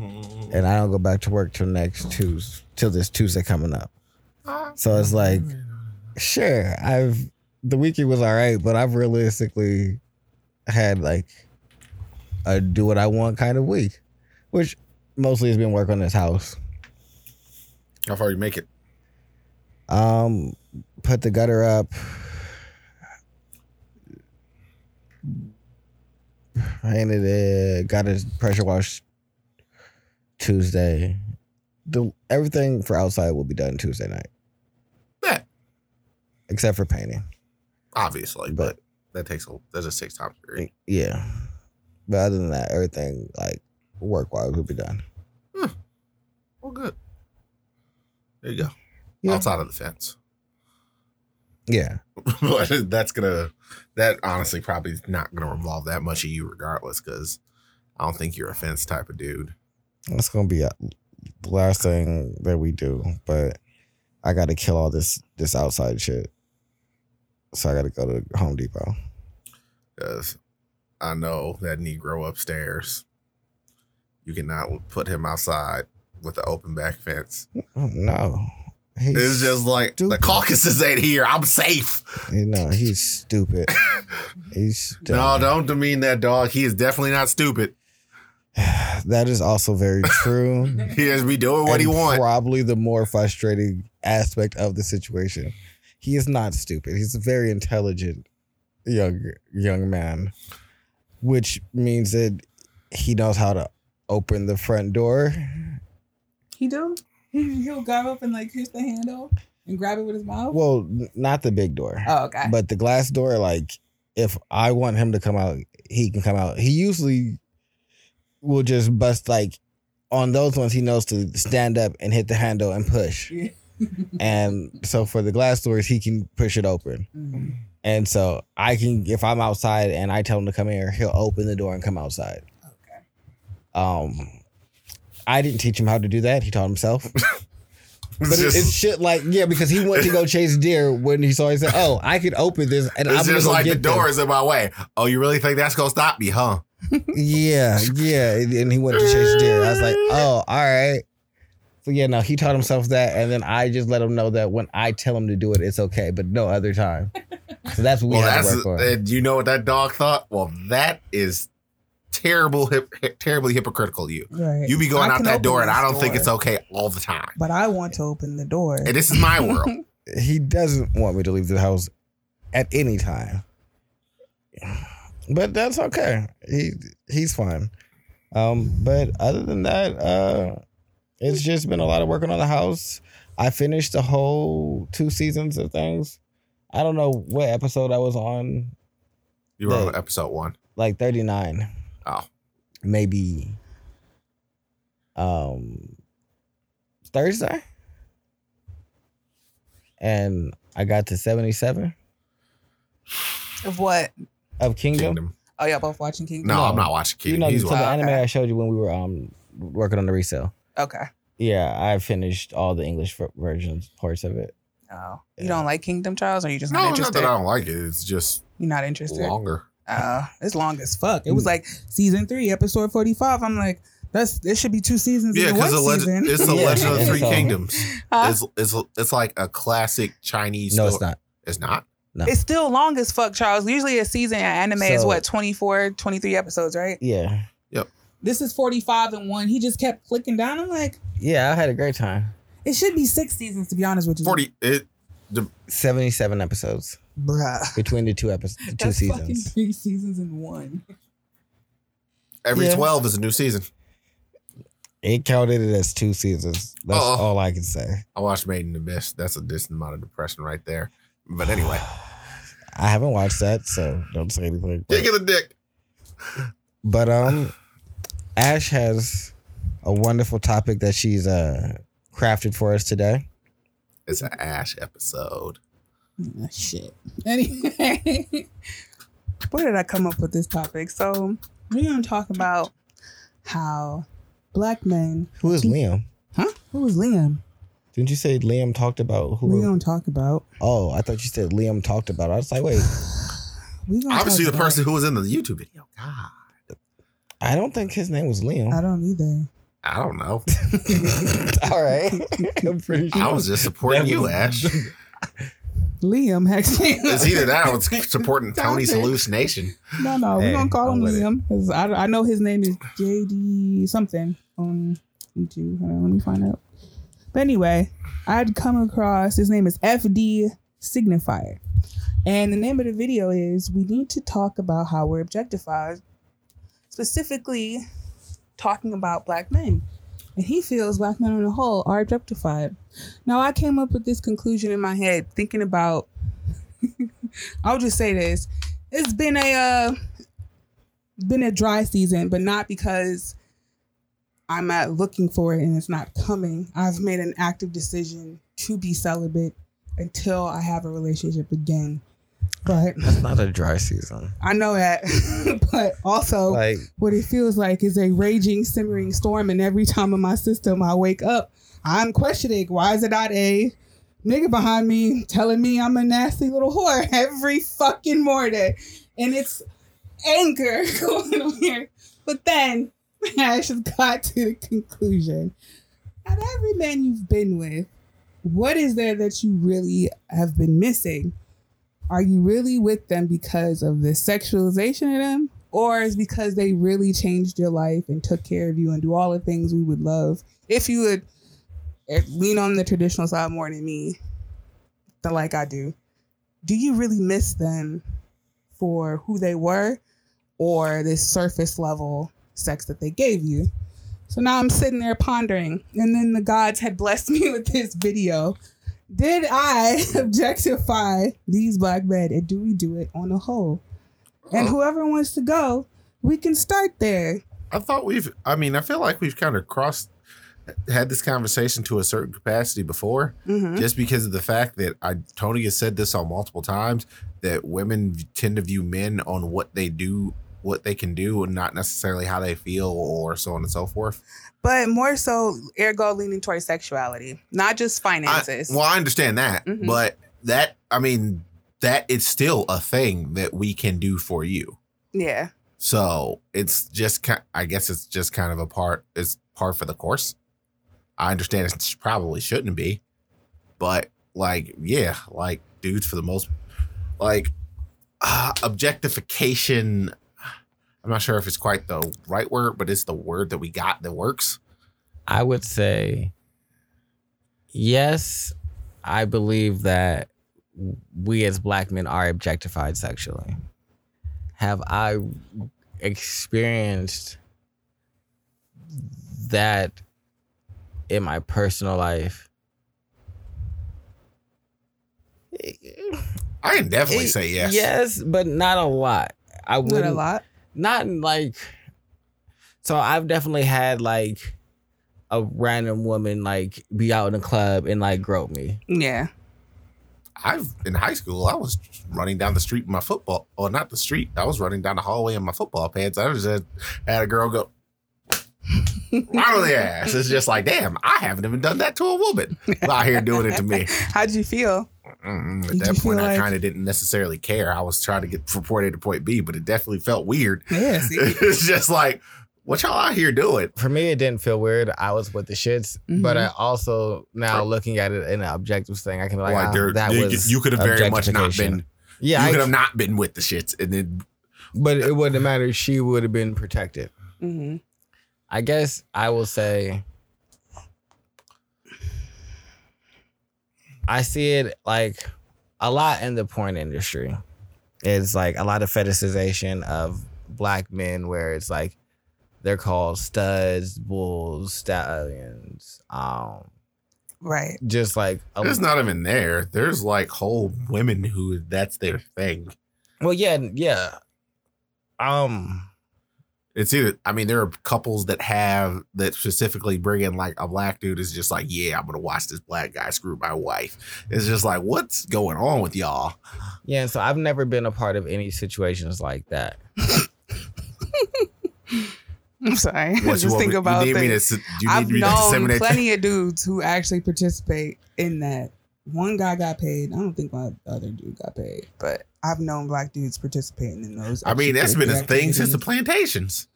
[SPEAKER 1] And I don't go back to work till next Tuesday till this Tuesday coming up. So it's like sure, I've the weekend was all right, but I've realistically had like a do what I want kind of week, which mostly has been work on this house.
[SPEAKER 3] How far you make it?
[SPEAKER 1] Um, put the gutter up, painted it, got his pressure wash Tuesday. The everything for outside will be done Tuesday night,
[SPEAKER 3] Yeah,
[SPEAKER 1] except for painting.
[SPEAKER 3] obviously, but,
[SPEAKER 1] But-
[SPEAKER 3] that takes a that just takes time. Period.
[SPEAKER 1] Yeah. But other than that, everything like work wise will be done. Hmm.
[SPEAKER 3] Well, good. There you go.
[SPEAKER 1] Yeah.
[SPEAKER 3] Outside of the fence.
[SPEAKER 1] Yeah. [laughs]
[SPEAKER 3] But that's gonna that honestly probably not gonna involve that much of you regardless because I don't think you're a fence type of dude.
[SPEAKER 1] That's gonna be the last thing that we do. But I gotta kill all this this outside shit. So I gotta go to Home Depot.
[SPEAKER 3] Because I know that Negro upstairs. You cannot put him outside with the open back fence.
[SPEAKER 1] No. He's,
[SPEAKER 3] It's just like the
[SPEAKER 1] stupid.
[SPEAKER 3] Caucasus ain't here. I'm safe.
[SPEAKER 1] you know, he's stupid. [laughs] he's
[SPEAKER 3] No, don't demean that dog. He is definitely not stupid. [sighs]
[SPEAKER 1] That is also very true. [laughs]
[SPEAKER 3] He has be doing what he wants.
[SPEAKER 1] Probably the more frustrating aspect of the situation. He is not stupid. He's a very intelligent young young man, which means that he knows how to open the front door.
[SPEAKER 2] He do? He, [laughs] he'll grab up and like push the handle and grab it with his mouth.
[SPEAKER 1] Well, n- not the big door,
[SPEAKER 2] oh, okay.
[SPEAKER 1] but the glass door. Like if I want him to come out, he can come out. He usually will just bust like on those ones. He knows to stand up and hit the handle and push.
[SPEAKER 2] Yeah. [laughs]
[SPEAKER 1] and so for the glass doors, he can push it open.
[SPEAKER 2] Mhm.
[SPEAKER 1] And so I can, if I'm outside and I tell him to come here, he'll open the door and come outside.
[SPEAKER 2] Okay.
[SPEAKER 1] Um, I didn't teach him how to do that. He taught himself. [laughs] But
[SPEAKER 3] It's just,
[SPEAKER 1] it's shit like yeah, because he went to go chase deer when he saw. He said, "Oh, I could open this, and I'm
[SPEAKER 3] it's just like the
[SPEAKER 1] them."
[SPEAKER 3] door is in my way. Oh, you really think that's gonna stop me, huh?
[SPEAKER 1] Yeah, yeah, and he went to chase deer. I was like, "Oh, all right." So yeah, no, he taught himself that, and then I just let him know that when I tell him to do it, it's okay, but no other time. So that's what we
[SPEAKER 3] Well,
[SPEAKER 1] have
[SPEAKER 3] that's
[SPEAKER 1] to work for.
[SPEAKER 3] and you know what that dog thought. Well, that is terrible, hip, terribly hypocritical. of You,
[SPEAKER 2] Right.
[SPEAKER 3] you be going
[SPEAKER 2] I
[SPEAKER 3] out that door, and I don't think it's okay all the time.
[SPEAKER 2] But I want to open the door.
[SPEAKER 3] And this is my world. [laughs]
[SPEAKER 1] he doesn't want me to leave the house at any time. But that's okay. He he's fine. Um, but other than that, uh it's just been a lot of working on the house. I finished the whole two seasons of things. I don't know what episode I was on,
[SPEAKER 3] You were on episode one.
[SPEAKER 1] like 39.
[SPEAKER 3] Oh.
[SPEAKER 1] Maybe um Thursday. And I got to 77
[SPEAKER 2] of what?
[SPEAKER 1] Of Kingdom.
[SPEAKER 3] Kingdom.
[SPEAKER 2] Oh, yeah, both watching Kingdom.
[SPEAKER 3] No,
[SPEAKER 1] No.
[SPEAKER 3] I'm not watching Kingdom.
[SPEAKER 1] You know,
[SPEAKER 3] He's
[SPEAKER 1] so the
[SPEAKER 3] watching.
[SPEAKER 1] anime
[SPEAKER 2] okay.
[SPEAKER 1] I showed you when we were um working on the resale.
[SPEAKER 2] Okay.
[SPEAKER 1] Yeah, I finished all the English ver- versions parts of it.
[SPEAKER 2] Oh,
[SPEAKER 1] Yeah.
[SPEAKER 2] you don't like Kingdom, Charles, or you just
[SPEAKER 3] No,
[SPEAKER 2] not
[SPEAKER 3] not
[SPEAKER 2] interested?
[SPEAKER 3] that I don't like it. It's just
[SPEAKER 2] You're not interested.
[SPEAKER 3] longer.
[SPEAKER 2] Uh, it's long as fuck. It was like season three, episode forty-five. I'm like, that's it should be two seasons
[SPEAKER 3] Yeah,
[SPEAKER 2] in
[SPEAKER 3] because
[SPEAKER 2] one
[SPEAKER 3] the legend,
[SPEAKER 2] season.
[SPEAKER 3] it's the [laughs]
[SPEAKER 1] Yeah,
[SPEAKER 3] Legend of the Three
[SPEAKER 1] so-
[SPEAKER 3] Kingdoms.
[SPEAKER 2] Huh?
[SPEAKER 3] It's, it's it's like a classic Chinese.
[SPEAKER 1] No, it's
[SPEAKER 3] story.
[SPEAKER 1] not.
[SPEAKER 3] It's not.
[SPEAKER 2] It's still long as fuck, Charles. Usually a season in anime is what 24, 23 episodes, right?
[SPEAKER 1] Yeah, Yep.
[SPEAKER 2] This is 45 and one. He just kept clicking down. I'm like,
[SPEAKER 1] yeah, I had a great time.
[SPEAKER 2] it should be six seasons to be honest with you.
[SPEAKER 3] Forty. It.
[SPEAKER 1] Seventy-seven episodes
[SPEAKER 2] Bruh.
[SPEAKER 1] between the two episodes, two
[SPEAKER 2] That's fucking
[SPEAKER 1] seasons.
[SPEAKER 2] three seasons in one.
[SPEAKER 3] Every
[SPEAKER 1] Yeah.
[SPEAKER 3] twelve is a new season.
[SPEAKER 1] It counted it as two seasons. That's
[SPEAKER 3] Uh-oh.
[SPEAKER 1] all I can say.
[SPEAKER 3] I watched Made in the Abyss. That's a decent amount of depression right there. But anyway,
[SPEAKER 1] I haven't watched that, so don't say anything.
[SPEAKER 3] dick in the dick.
[SPEAKER 1] But um, Ash has a wonderful topic that she's uh crafted for us today.
[SPEAKER 3] It's an Ash episode.
[SPEAKER 2] Ah, shit. Anyway, where did I come up with this topic? So we're gonna talk about how black men.
[SPEAKER 1] Who is Liam?
[SPEAKER 2] Huh? Who is Liam?
[SPEAKER 1] Didn't you say Liam talked about who?
[SPEAKER 2] We gonna talk about.
[SPEAKER 1] Oh, I thought you said Liam talked about. it. I was like, wait, [sighs]
[SPEAKER 2] We gonna
[SPEAKER 3] Obviously, the
[SPEAKER 2] about-
[SPEAKER 3] person who was in the YouTube video. God,
[SPEAKER 1] I don't think his name was Liam.
[SPEAKER 2] I don't either.
[SPEAKER 3] I don't know. [laughs]
[SPEAKER 1] All right, [laughs] I'm pretty sure.
[SPEAKER 3] I was just supporting
[SPEAKER 1] That
[SPEAKER 3] you,
[SPEAKER 1] was-
[SPEAKER 3] Ash. [laughs]
[SPEAKER 2] Liam actually.
[SPEAKER 3] It's either that or it's supporting Tony's
[SPEAKER 2] it.
[SPEAKER 3] hallucination.
[SPEAKER 2] No, no,
[SPEAKER 1] Hey,
[SPEAKER 2] we're gonna call
[SPEAKER 1] I'm
[SPEAKER 2] him
[SPEAKER 1] with it.
[SPEAKER 2] Liam because I, I know his name is JD something on YouTube. Hold on, let me find out. But anyway, I'd come across his name is FD Signifier, and the name of the video is "We need to talk about how we're objectified," specifically talking about black men. And he feels black men on the whole are objectified. Now, I came up with this conclusion in my head, thinking about. [laughs] I'll just say this: it's been a uh, been a dry season, but not because I'm not looking for it and it's not coming. I've made an active decision to be celibate until I have a relationship again. But
[SPEAKER 1] That's not a dry season.
[SPEAKER 2] I know that. [laughs] but also,
[SPEAKER 1] Like,
[SPEAKER 2] what it feels like is a raging, simmering storm, and every time in my system I wake up, I'm questioning why is it not a nigga behind me telling me I'm a nasty little whore [laughs] every fucking morning, and it's anger [laughs] going on here. But then [laughs] I just got to the conclusion: out of every man you've been with, what is there that you really have been missing? Are you really with them because of the sexualization of them? Or is because they really changed your life and took care of you and do all the things we would love if you would eh, lean on the traditional side more than me, than like I do. Do you really miss them for who they were or this surface level sex that they gave you? So now I'm sitting there pondering, and then the gods had blessed [laughs] me with this video did I [laughs] objectify these black men and do we do it on a whole? And whoever wants to go, we can start there.
[SPEAKER 3] I thought we've. I mean, I feel like we've kind of crossed, had this conversation to a certain capacity before,
[SPEAKER 2] Mm-hmm.
[SPEAKER 3] just because of the fact that I Tony has said this on multiple times that women tend to view men on what they do, what they can do, and not necessarily how they feel or so on and so forth.
[SPEAKER 2] But more so, ergo leaning towards sexuality, not just
[SPEAKER 3] I,
[SPEAKER 2] finances.
[SPEAKER 3] well, I understand that,
[SPEAKER 2] Mhm.
[SPEAKER 3] but that I mean that it's still a thing that we can do for you.
[SPEAKER 2] yeah.
[SPEAKER 3] So it's just, ki- I guess it's just kind of a part, it's par for the course. I understand it probably shouldn't be, but like, yeah, like dudes for the most, like, uh, objectification. I'm not sure if it's quite the right word, but it's the word that we got that works.
[SPEAKER 1] I would say yes. I believe that we as black men are objectified sexually. Have I experienced that in my personal life?
[SPEAKER 3] I can definitely
[SPEAKER 1] It-
[SPEAKER 3] say yes.
[SPEAKER 1] Yes, but not a lot. I
[SPEAKER 2] Not
[SPEAKER 1] would
[SPEAKER 2] a lot.
[SPEAKER 1] Not in, like so I've definitely had like a random woman like be out in a club and like grope me.
[SPEAKER 2] Yeah.
[SPEAKER 3] I've in high school, I was running down the street in my football, or not the street. I was running down the hallway in my football pants. I was just had a girl go right on the ass. It's just like, damn, I haven't even done that to a woman [laughs] out here doing it to me.
[SPEAKER 2] How'd you feel?
[SPEAKER 3] Mm-mm. At
[SPEAKER 2] Did
[SPEAKER 3] that point,
[SPEAKER 2] feel
[SPEAKER 3] I
[SPEAKER 2] like-
[SPEAKER 3] kind of didn't necessarily care. I was trying to get from point A to point B, but it definitely felt weird.
[SPEAKER 2] Yeah. [laughs]
[SPEAKER 3] It's just like, what y'all out here doing?
[SPEAKER 1] For me, it didn't feel weird. I was with the shits, but
[SPEAKER 2] Mhm.
[SPEAKER 1] I also now looking at it in an objective thing, I can be like,
[SPEAKER 3] Like, there,
[SPEAKER 1] that
[SPEAKER 3] you,
[SPEAKER 1] was
[SPEAKER 3] you could have very much not been.
[SPEAKER 1] Yeah,
[SPEAKER 3] you
[SPEAKER 1] I-
[SPEAKER 3] could have not been with the shits, and then
[SPEAKER 1] but it wouldn't matter. She would have been protected.
[SPEAKER 2] hmm
[SPEAKER 1] I guess I will say I see it like a lot in the porn industry. It's like a lot of fetishization of black men where it's like they're called studs, bulls, stallions. Um
[SPEAKER 2] Right.
[SPEAKER 1] just like a,
[SPEAKER 3] It's not even there. There's like whole women who that's their thing.
[SPEAKER 1] well yeah, yeah. Um
[SPEAKER 3] It's either I mean there are couples that have that specifically bring in like a black dude is just like yeah I'm gonna watch this black guy screw my wife. It's just like what's going on with y'all?
[SPEAKER 1] yeah, so I've never been a part of any situations like that. [laughs]
[SPEAKER 2] I'm sorry. [laughs]
[SPEAKER 3] What
[SPEAKER 2] Just think
[SPEAKER 3] me- you
[SPEAKER 2] about
[SPEAKER 3] need me to
[SPEAKER 2] this.
[SPEAKER 3] s- you
[SPEAKER 2] I've
[SPEAKER 3] me
[SPEAKER 2] known
[SPEAKER 3] disseminate
[SPEAKER 2] plenty of dudes who actually participate in that. One guy got paid. I don't think my other dude got paid, but I've known black dudes participating in those.
[SPEAKER 3] I mean that's been a thing since the plantations.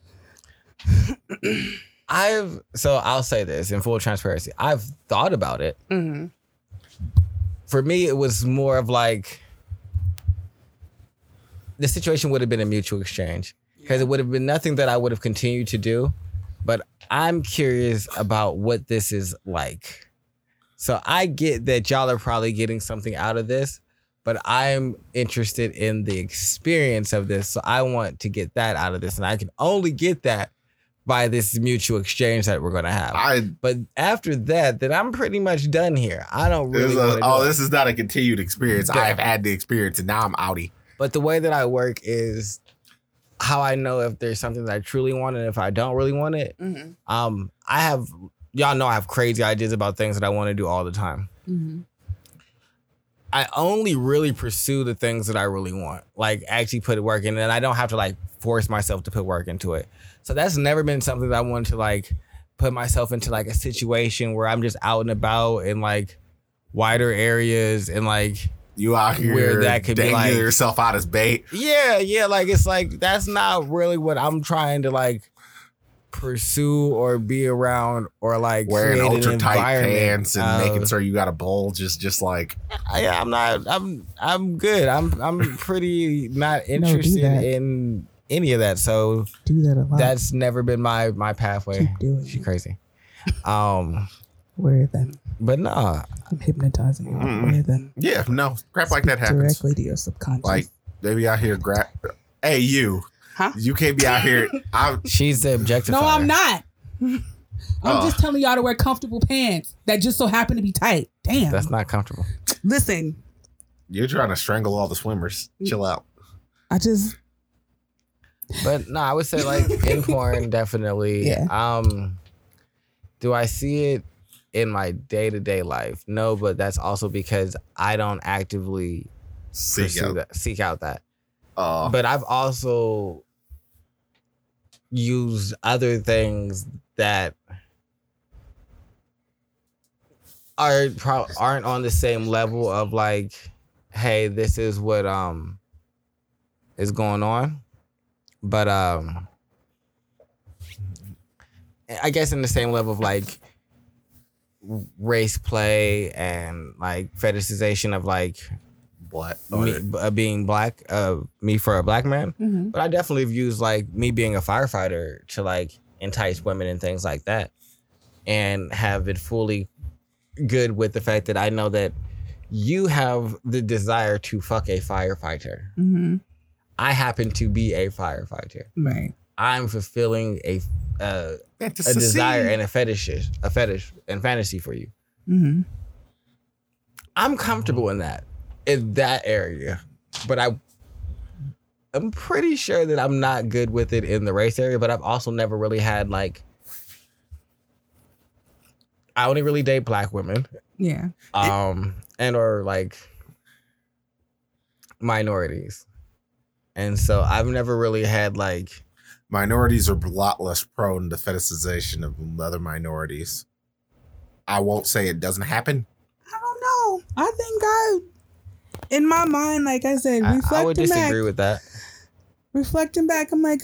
[SPEAKER 1] I've so I'll say this in full transparency. I've thought about it.
[SPEAKER 2] Mhm.
[SPEAKER 1] For me, it was more of like the situation would have been a mutual exchange because it would have been nothing that I would have continued to do. But I'm curious about what this is like. So I get that y'all are probably getting something out of this, but I'm interested in the experience of this. So I want to get that out of this. And I can only get that by this mutual exchange that we're going to have.
[SPEAKER 3] I
[SPEAKER 1] But after that, then I'm pretty much done here. I don't
[SPEAKER 3] this
[SPEAKER 1] really
[SPEAKER 3] is a-
[SPEAKER 1] want to
[SPEAKER 3] oh
[SPEAKER 1] it.
[SPEAKER 3] this is not a continued experience.
[SPEAKER 1] Yeah.
[SPEAKER 3] I've had the experience and now I'm outie.
[SPEAKER 1] But the way that I work is how I know if there's something that I truly want and if I don't really want it.
[SPEAKER 2] Mhm.
[SPEAKER 1] Um, I have y'all know I have crazy ideas about things that I want to do all the time.
[SPEAKER 2] Mhm.
[SPEAKER 1] I only really pursue the things that I really want, like actually put work in, and I don't have to like force myself to put work into it. So that's never been something that I wanted to like put myself into like a situation where I'm just out and about in like wider areas and like
[SPEAKER 3] You out here
[SPEAKER 1] Where that could be
[SPEAKER 3] dangling
[SPEAKER 1] like-
[SPEAKER 3] yourself out as bait.
[SPEAKER 1] yeah, yeah, like it's like that's not really what I'm trying to like pursue or be around or like
[SPEAKER 3] wearing
[SPEAKER 1] create an
[SPEAKER 3] ultra tight pants and
[SPEAKER 1] of-
[SPEAKER 3] making sure you got a bulge is just like
[SPEAKER 1] I, I'm not. I'm. I'm good. I'm. I'm pretty not [laughs] interested
[SPEAKER 2] that.
[SPEAKER 1] in any of that. So
[SPEAKER 2] Do that a lot.
[SPEAKER 1] that's never been my my pathway.
[SPEAKER 2] Keep doing
[SPEAKER 1] She crazy. Um,
[SPEAKER 2] Wear them.
[SPEAKER 1] but nah.
[SPEAKER 2] I'm hypnotizing you.
[SPEAKER 3] Mm.
[SPEAKER 2] Wear them.
[SPEAKER 3] yeah no crap like that happens
[SPEAKER 2] directly to your subconscious.
[SPEAKER 3] like they be out here grab hey you
[SPEAKER 2] Huh?
[SPEAKER 3] you can't be out here [laughs] I
[SPEAKER 1] She's the objective.
[SPEAKER 2] no, I'm not. [laughs] I'm
[SPEAKER 3] Oh.
[SPEAKER 2] just telling y'all to wear comfortable pants that just so happen to be tight. Damn.
[SPEAKER 1] That's not comfortable.
[SPEAKER 2] Listen,
[SPEAKER 3] you're trying to strangle all the swimmers chill out
[SPEAKER 2] I just
[SPEAKER 1] But no, I would say like [laughs] in porn, definitely.
[SPEAKER 2] Yeah.
[SPEAKER 1] Um, do I see it in my day to day life? No, but that's also because I don't actively
[SPEAKER 3] Seek out.
[SPEAKER 1] that, seek out that.
[SPEAKER 3] Uh,
[SPEAKER 1] But I've also used other things that are pro- aren't on the same level of like, hey, this is what um is going on. But um I guess in the same level of like race play and like fetishization of like
[SPEAKER 3] what?
[SPEAKER 1] me uh, being black, uh, me for a black man.
[SPEAKER 2] Mm-hmm.
[SPEAKER 1] But I definitely have used like me being a firefighter to like entice women and things like that, and have been fully good with the fact that I know that you have the desire to fuck a firefighter.
[SPEAKER 2] Mm-hmm.
[SPEAKER 1] I happen to be a firefighter.
[SPEAKER 2] Right.
[SPEAKER 1] I'm fulfilling a uh, a desire and a fetish, a fetish and fantasy for you.
[SPEAKER 2] Mm-hmm.
[SPEAKER 1] I'm comfortable in that, in that area, but I, I'm pretty sure that I'm not good with it in the race area. But I've also never really had like, I only really date black women,
[SPEAKER 2] Yeah.
[SPEAKER 1] um, and or like minorities, and so I've never really had like,
[SPEAKER 3] minorities are a lot less prone to fetishization of other minorities. I won't say it doesn't happen.
[SPEAKER 2] I don't know. I think I, in my mind, like I said,
[SPEAKER 1] I, I would
[SPEAKER 2] reflecting back,
[SPEAKER 1] disagree with that.
[SPEAKER 2] reflecting back, I'm like,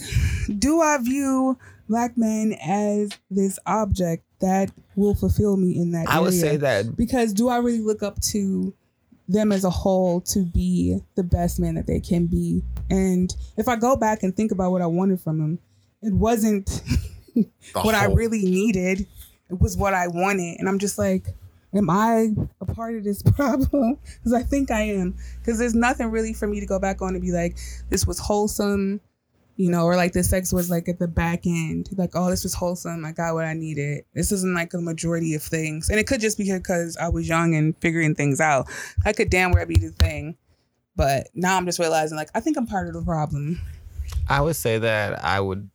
[SPEAKER 2] do I view black men as this object that will fulfill me in that
[SPEAKER 1] I would say that
[SPEAKER 2] because do I really look up to them as a whole to be the best man that they can be? And if I go back and think about what I wanted from them, it wasn't [laughs]
[SPEAKER 3] The
[SPEAKER 2] what I really needed. It was what I wanted. And I'm just like, am I a part of this [laughs] problem? Because I think I am. Because there's nothing really for me to go back on and be like, this was wholesome, you know, or like the sex was like at the back end. Like, oh, this was wholesome. I got what I needed. This isn't like a majority of things. And it could just be because I was young and figuring things out. I could damn well be the thing. But now I'm just realizing, like, I think I'm part of the problem.
[SPEAKER 1] I would say that I would.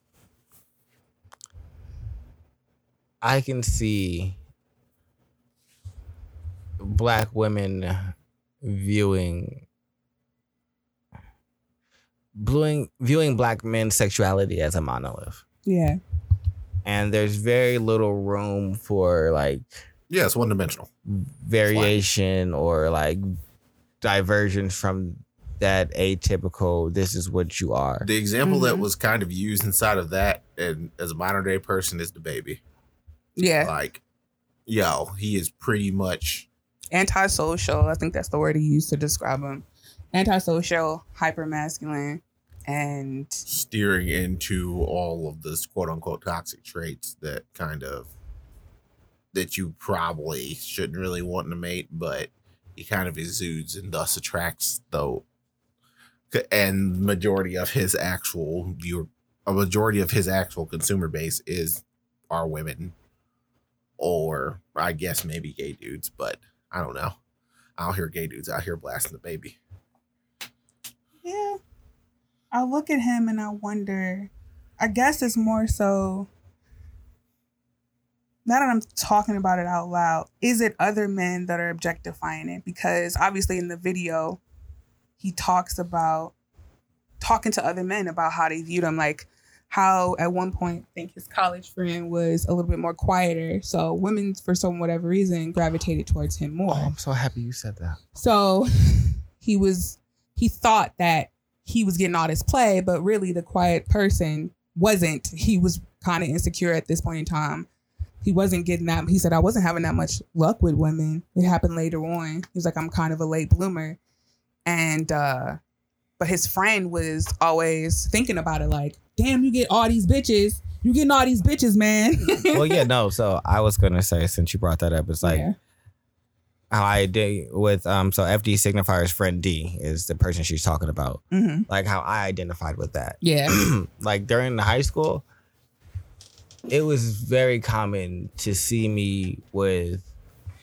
[SPEAKER 1] I can see black women viewing viewing viewing black men's sexuality as a monolith
[SPEAKER 2] Yeah.
[SPEAKER 1] and there's very little room for like
[SPEAKER 3] Yeah, it's one dimensional.
[SPEAKER 1] variation or like divergence from that atypical this is what you are
[SPEAKER 3] The example that
[SPEAKER 2] Mhm.
[SPEAKER 3] was kind of used inside of that, and as a modern day person, is the baby.
[SPEAKER 2] Yeah.
[SPEAKER 3] Like, yo, he is pretty much
[SPEAKER 2] antisocial. I think that's the word he used to describe him. Antisocial, hyper masculine, and
[SPEAKER 3] steering into all of this quote unquote toxic traits that kind of that you probably shouldn't really want in a mate, but he kind of exudes and thus attracts though and majority of his actual viewer a majority of his actual consumer base is are women or I guess maybe gay dudes, but I don't know. I don't hear gay dudes out here blasting the baby.
[SPEAKER 2] yeah. I look at him and I wonder. I guess it's more so. Now that I'm talking about it out loud, is it other men that are objectifying it? Because obviously in the video, he talks about talking to other men about how they viewed him, like how at one point I think his college friend was a little bit more quieter, so women for some whatever reason gravitated towards him more.
[SPEAKER 1] oh i'm so happy you said that
[SPEAKER 2] So [laughs] he was he thought that he was getting all this play, but really the quiet person wasn't. He was kind of insecure at this point in time. He wasn't getting that. He said, I wasn't having that much luck with women. It happened later on. He was like, I'm kind of a late bloomer. And uh but his friend was always thinking about it like, damn, you get all these bitches. You getting all these bitches, man. [laughs]
[SPEAKER 1] well yeah no [laughs] so i was gonna say since you brought that up it's like
[SPEAKER 2] Yeah.
[SPEAKER 1] how I did with um so FD Signifier's friend D is the person she's talking about.
[SPEAKER 2] hmm
[SPEAKER 1] Like how I identified with that.
[SPEAKER 2] Yeah. [clears throat]
[SPEAKER 1] like during the high school, it was very common to see me with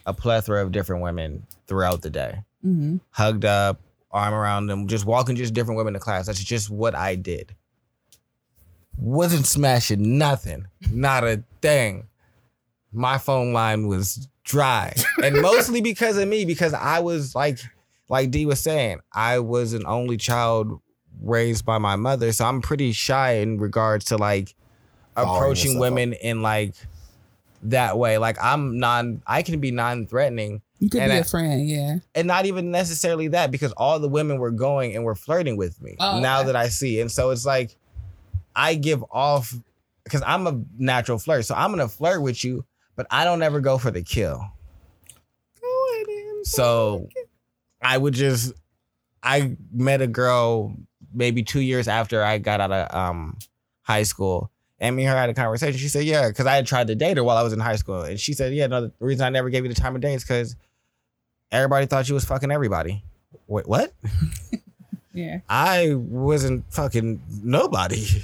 [SPEAKER 1] a plethora of different women throughout the day.
[SPEAKER 2] hmm
[SPEAKER 1] Hugged up, arm around them, just walking just different women to class. That's just what I did. wasn't smashing nothing, not a thing. My phone line was dry, and mostly because of me, because I was like, like D was saying, I was an only child raised by my mother, so I'm pretty shy in regards to like approaching women in like that way. Like I'm non, I can be non-threatening,
[SPEAKER 2] You could
[SPEAKER 1] And
[SPEAKER 2] be
[SPEAKER 1] I-
[SPEAKER 2] a friend, yeah.
[SPEAKER 1] and not even necessarily that because all the women were going and were flirting with me
[SPEAKER 2] Oh,
[SPEAKER 1] now
[SPEAKER 2] okay.
[SPEAKER 1] that I see. And so it's like I give off because I'm a natural flirt. So I'm gonna flirt with you, but I don't ever go for the kill. So I would just I met a girl maybe two years after I got out of um high school. And me and her had a conversation. She said, Yeah, because I had tried to date her while I was in high school. And she said, Yeah, no, the reason I never gave you the time of day is because everybody thought you was fucking everybody. Wait, what? [laughs]
[SPEAKER 2] Yeah.
[SPEAKER 1] I wasn't fucking nobody. [laughs]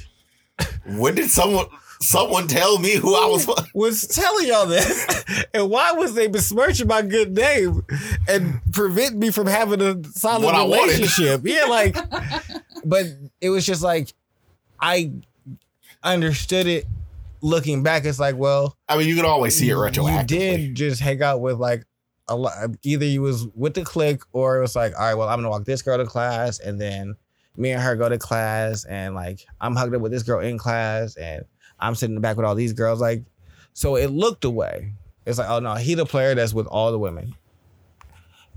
[SPEAKER 3] When did someone someone tell me who I was? [laughs]
[SPEAKER 1] Was telling y'all this. and why was they besmirching my good name and prevent me from having a solid
[SPEAKER 3] What
[SPEAKER 1] relationship? yeah, like, but it was just like, I understood it looking back. It's like, well,
[SPEAKER 3] I mean, you can always see it retroactively.
[SPEAKER 1] You
[SPEAKER 3] retroactively.
[SPEAKER 1] did just hang out with like a lot. Either you was with the clique, or it was like, all right, well, I'm gonna walk this girl to class, and then me and her go to class, and like I'm hugged up with this girl in class, and I'm sitting in the back with all these girls. Like, so it looked away. It's like, oh no, he the player that's with all the women.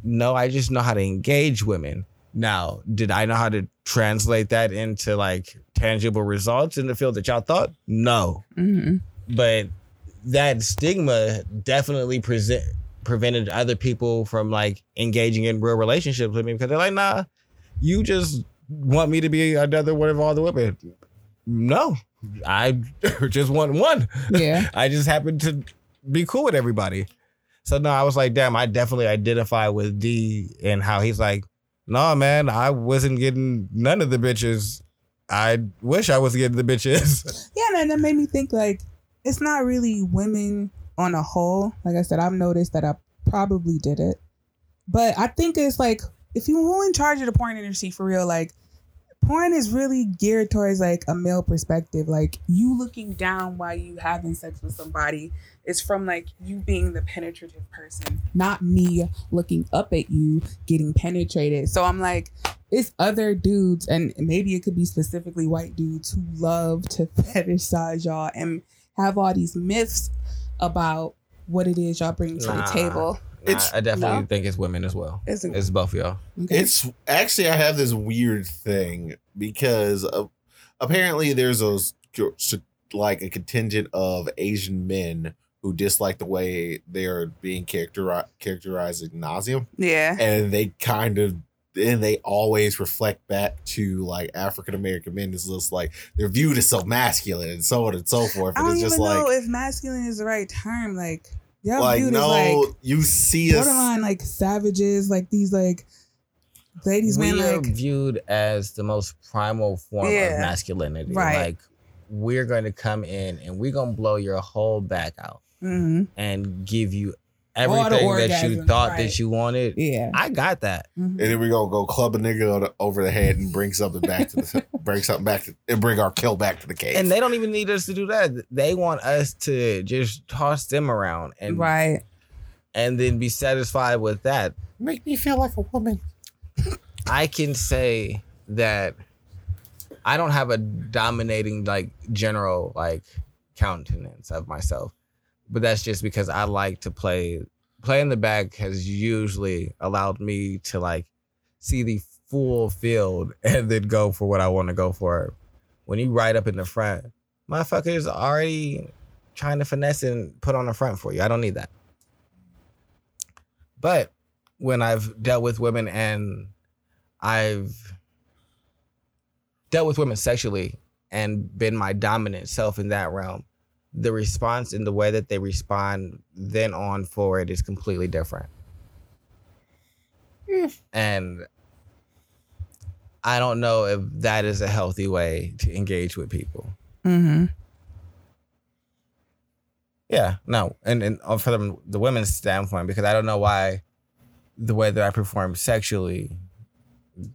[SPEAKER 1] No, I just know how to engage women. Now, did I know how to translate that into like tangible results in the field that y'all thought? No
[SPEAKER 2] hmm
[SPEAKER 1] but that stigma definitely present prevented other people from like engaging in real relationships with me because they're like, nah, you just want me to be another one of all the women. No, I [laughs] just want one.
[SPEAKER 2] Yeah. [laughs]
[SPEAKER 1] I just happen to be cool with everybody. So no, I was like, damn, I definitely identify with D and how he's like, no, man, I wasn't getting none of the bitches. I wish I was getting the bitches.
[SPEAKER 2] Yeah, and that made me think like it's not really women on a whole. Like I said, I've noticed that I probably did it. But I think it's like if you were in charge of the porn industry for real, like porn is really geared towards like a male perspective. Like you looking down while you having sex with somebody is from like you being the penetrative person, not me looking up at you getting penetrated. So I'm like, it's other dudes, and maybe it could be specifically white dudes who love to [laughs] fetishize y'all and have all these myths about what it is y'all bring to
[SPEAKER 1] Nah.
[SPEAKER 2] the table.
[SPEAKER 3] It's-
[SPEAKER 1] I, I definitely
[SPEAKER 2] No?
[SPEAKER 1] think it's women as well.
[SPEAKER 2] It's,
[SPEAKER 1] It's both y'all.
[SPEAKER 2] okay.
[SPEAKER 3] It's actually I have this weird thing because uh, apparently there's a like a contingent of Asian men who dislike the way they're being characteri- characterized ad nauseum,
[SPEAKER 2] yeah.
[SPEAKER 3] and they kind of and they always reflect back to like African American men is just like they're viewed as so masculine and so on and so forth,
[SPEAKER 2] I
[SPEAKER 3] and
[SPEAKER 2] don't
[SPEAKER 3] it's
[SPEAKER 2] even
[SPEAKER 3] just like
[SPEAKER 2] know if masculine is the right term. Like, y'all
[SPEAKER 3] like no,
[SPEAKER 2] like
[SPEAKER 3] you see us.
[SPEAKER 2] borderline like savages, like these like ladies, man,
[SPEAKER 1] we are
[SPEAKER 2] like
[SPEAKER 1] viewed as the most primal form
[SPEAKER 2] Yeah.
[SPEAKER 1] of masculinity.
[SPEAKER 2] Right.
[SPEAKER 1] Like we're going to come in and we're going to blow your whole back out
[SPEAKER 2] mhm.
[SPEAKER 1] and give you
[SPEAKER 2] the
[SPEAKER 1] everything that you thought
[SPEAKER 2] right.
[SPEAKER 1] that you wanted.
[SPEAKER 2] yeah.
[SPEAKER 1] I got that.
[SPEAKER 2] Mhm.
[SPEAKER 3] And then we gonna go club a nigga over the head and bring something back to the [laughs] bring something back to, and bring our kill back to the cave.
[SPEAKER 1] And they don't even need us to do that. They want us to just toss them around and
[SPEAKER 2] right.
[SPEAKER 1] and then be satisfied with that.
[SPEAKER 3] make me feel like a woman. [laughs]
[SPEAKER 1] I can say that I don't have a dominating like general like countenance of myself. But that's just because I like to play play in the back has usually allowed me to like see the full field [laughs] and then go for what I want to go for. When you ride up in the front, motherfuckers already trying to finesse and put on the front for you. I don't need that. But when I've dealt with women and I've dealt with women sexually and been my dominant self in that realm, the response and the way that they respond then on forward is completely different. And I don't know if that is a healthy way to engage with people.
[SPEAKER 2] Mm-hmm.
[SPEAKER 1] Yeah, no, and and uh, from the women's standpoint, because I don't know why the way that I perform sexually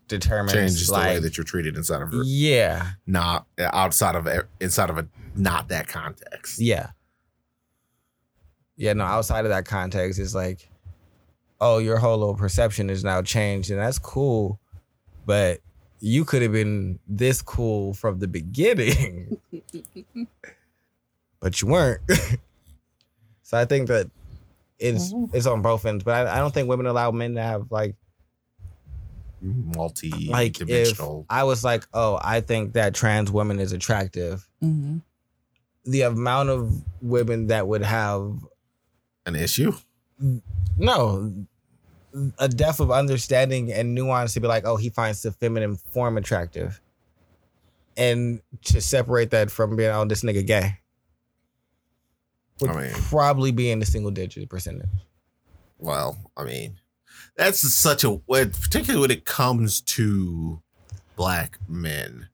[SPEAKER 1] determines
[SPEAKER 3] Changes the way that you're treated inside of a,
[SPEAKER 1] yeah,
[SPEAKER 3] not outside of inside of a not that context.
[SPEAKER 1] yeah, yeah. No, outside of that context, it's like, oh, your whole little perception is now changed, and that's cool, but you could have been this cool from the beginning, [laughs] but you weren't. [laughs] so I think that it's it's on both ends, but I, I don't think women allow men to have like
[SPEAKER 3] Multi
[SPEAKER 1] like if. I was like, oh, I think that trans woman is attractive.
[SPEAKER 2] hmm
[SPEAKER 1] The amount of women that would have
[SPEAKER 3] An issue.
[SPEAKER 1] no a depth of understanding and nuance to be like, oh, he finds the feminine form attractive, and to separate that from being, oh, this nigga gay, would
[SPEAKER 3] I mean-
[SPEAKER 1] probably be in the single digit percentage.
[SPEAKER 3] Well, I mean, that's such a particularly when it comes to black men.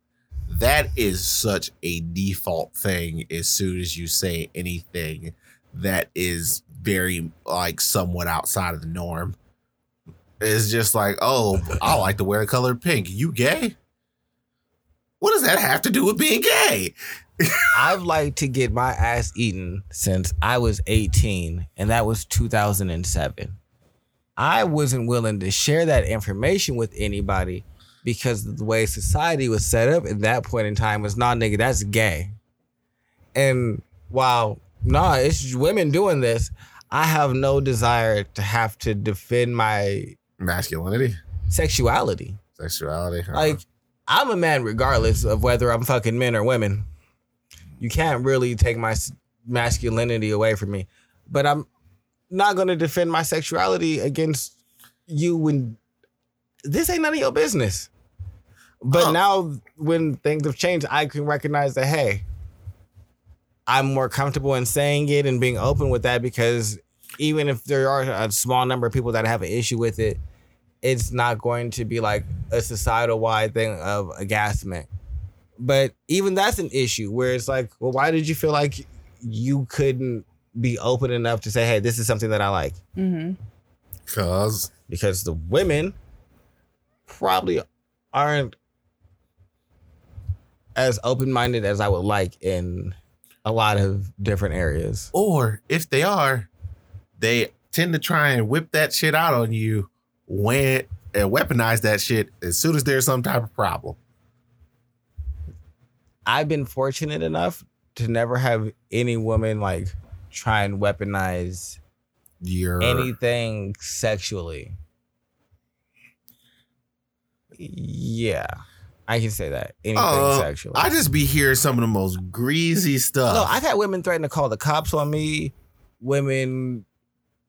[SPEAKER 3] That is such a default thing as soon as you say anything that is very like somewhat outside of the norm. It's just like, oh, I [laughs] like to wear the color pink. You gay? What does that have to do with being gay? [laughs]
[SPEAKER 1] I've liked to get my ass eaten since I was 18, and that was 2007. I wasn't willing to share that information with anybody because the way society was set up at that point in time was, nah, nigga, that's gay. And while, nah, it's women doing this, I have no desire to have to defend my
[SPEAKER 3] Masculinity,
[SPEAKER 1] sexuality.
[SPEAKER 3] sexuality. uh,
[SPEAKER 1] Like, I'm a man regardless of whether I'm fucking men or women. You can't really take my masculinity away from me. But I'm not going to defend my sexuality against you when this ain't none of your business. But
[SPEAKER 3] Oh.
[SPEAKER 1] now, when things have changed, I can recognize that, hey, I'm more comfortable in saying it and being open with that because even if there are a small number of people that have an issue with it, it's not going to be like a societal wide thing of aghastment. But even that's an issue where it's like, well, why did you feel like you couldn't be open enough to say, hey, this is something that I like?
[SPEAKER 2] hmm
[SPEAKER 3] Cause
[SPEAKER 1] Because the women probably aren't as open minded as I would like in a lot of different areas.
[SPEAKER 3] or if they are, they tend to try and whip that shit out on you when and weaponize that shit as soon as there's some type of problem.
[SPEAKER 1] I've been fortunate enough to never have any woman like try and weaponize
[SPEAKER 3] You're
[SPEAKER 1] anything sexually. Yeah, I can say that anything
[SPEAKER 3] Uh,
[SPEAKER 1] sexually.
[SPEAKER 3] I just be hearing some of the most greasy stuff.
[SPEAKER 1] no, I've had women threaten to call the cops on me. Women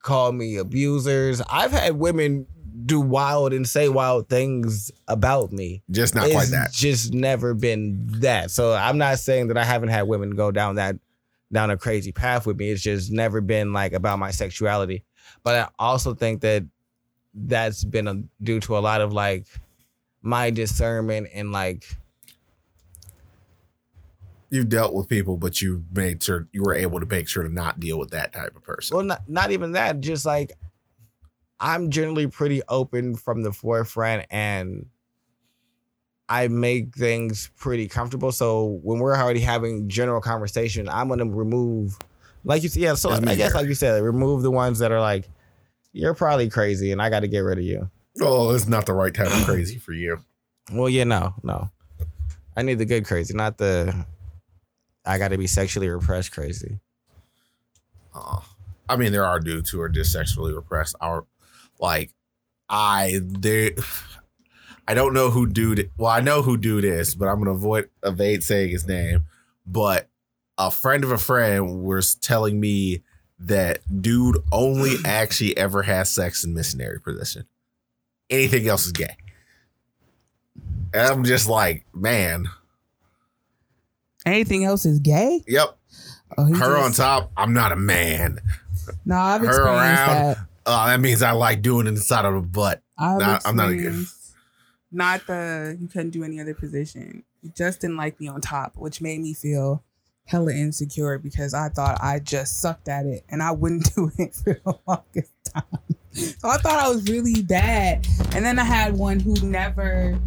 [SPEAKER 1] call me abusers. I've had women do wild and say wild things about me.
[SPEAKER 3] just not
[SPEAKER 1] it's
[SPEAKER 3] quite that.
[SPEAKER 1] just never been that. So I'm not saying that I haven't had women go down that down a crazy path with me. It's just never been like about my sexuality. But I also think that that's been a, due to a lot of like my discernment and like
[SPEAKER 3] You've dealt with people, but you made sure you were able to make sure to not deal with that type of person.
[SPEAKER 1] well not not even that just like I'm generally pretty open from the forefront and I make things pretty comfortable. So when we're already having general conversation, I'm gonna remove, like you said, yeah. So I guess, like you said, remove the ones that are like, you're probably crazy, and I got to get rid of you.
[SPEAKER 3] Oh, it's not the right type of [sighs] crazy for you.
[SPEAKER 1] Well, yeah, no, no. I need the good crazy, not the. I got to be sexually repressed crazy.
[SPEAKER 3] Uh, I mean, there are dudes who are just sexually repressed. Are like, I there. [sighs] I don't know who dude. Well, I know who dude is, but I'm gonna avoid evade saying his name. But a friend of a friend was telling me that dude only actually ever has sex in missionary position. Anything else is gay. And I'm just like, man,
[SPEAKER 2] Anything else is gay?
[SPEAKER 3] yep.
[SPEAKER 2] Oh, he
[SPEAKER 3] Her on top. I'm not a man.
[SPEAKER 2] No, I've
[SPEAKER 3] her
[SPEAKER 2] experienced
[SPEAKER 3] around.
[SPEAKER 2] that.
[SPEAKER 3] Uh, that means I like doing it inside of a butt.
[SPEAKER 2] I've
[SPEAKER 3] Nah, I'm not a-
[SPEAKER 2] experienced not the you couldn't do any other position. You just didn't like me on top, which made me feel hella insecure because I thought I just sucked at it and I wouldn't [laughs] do it for the longest time. So I thought I was really bad. And then I had one who never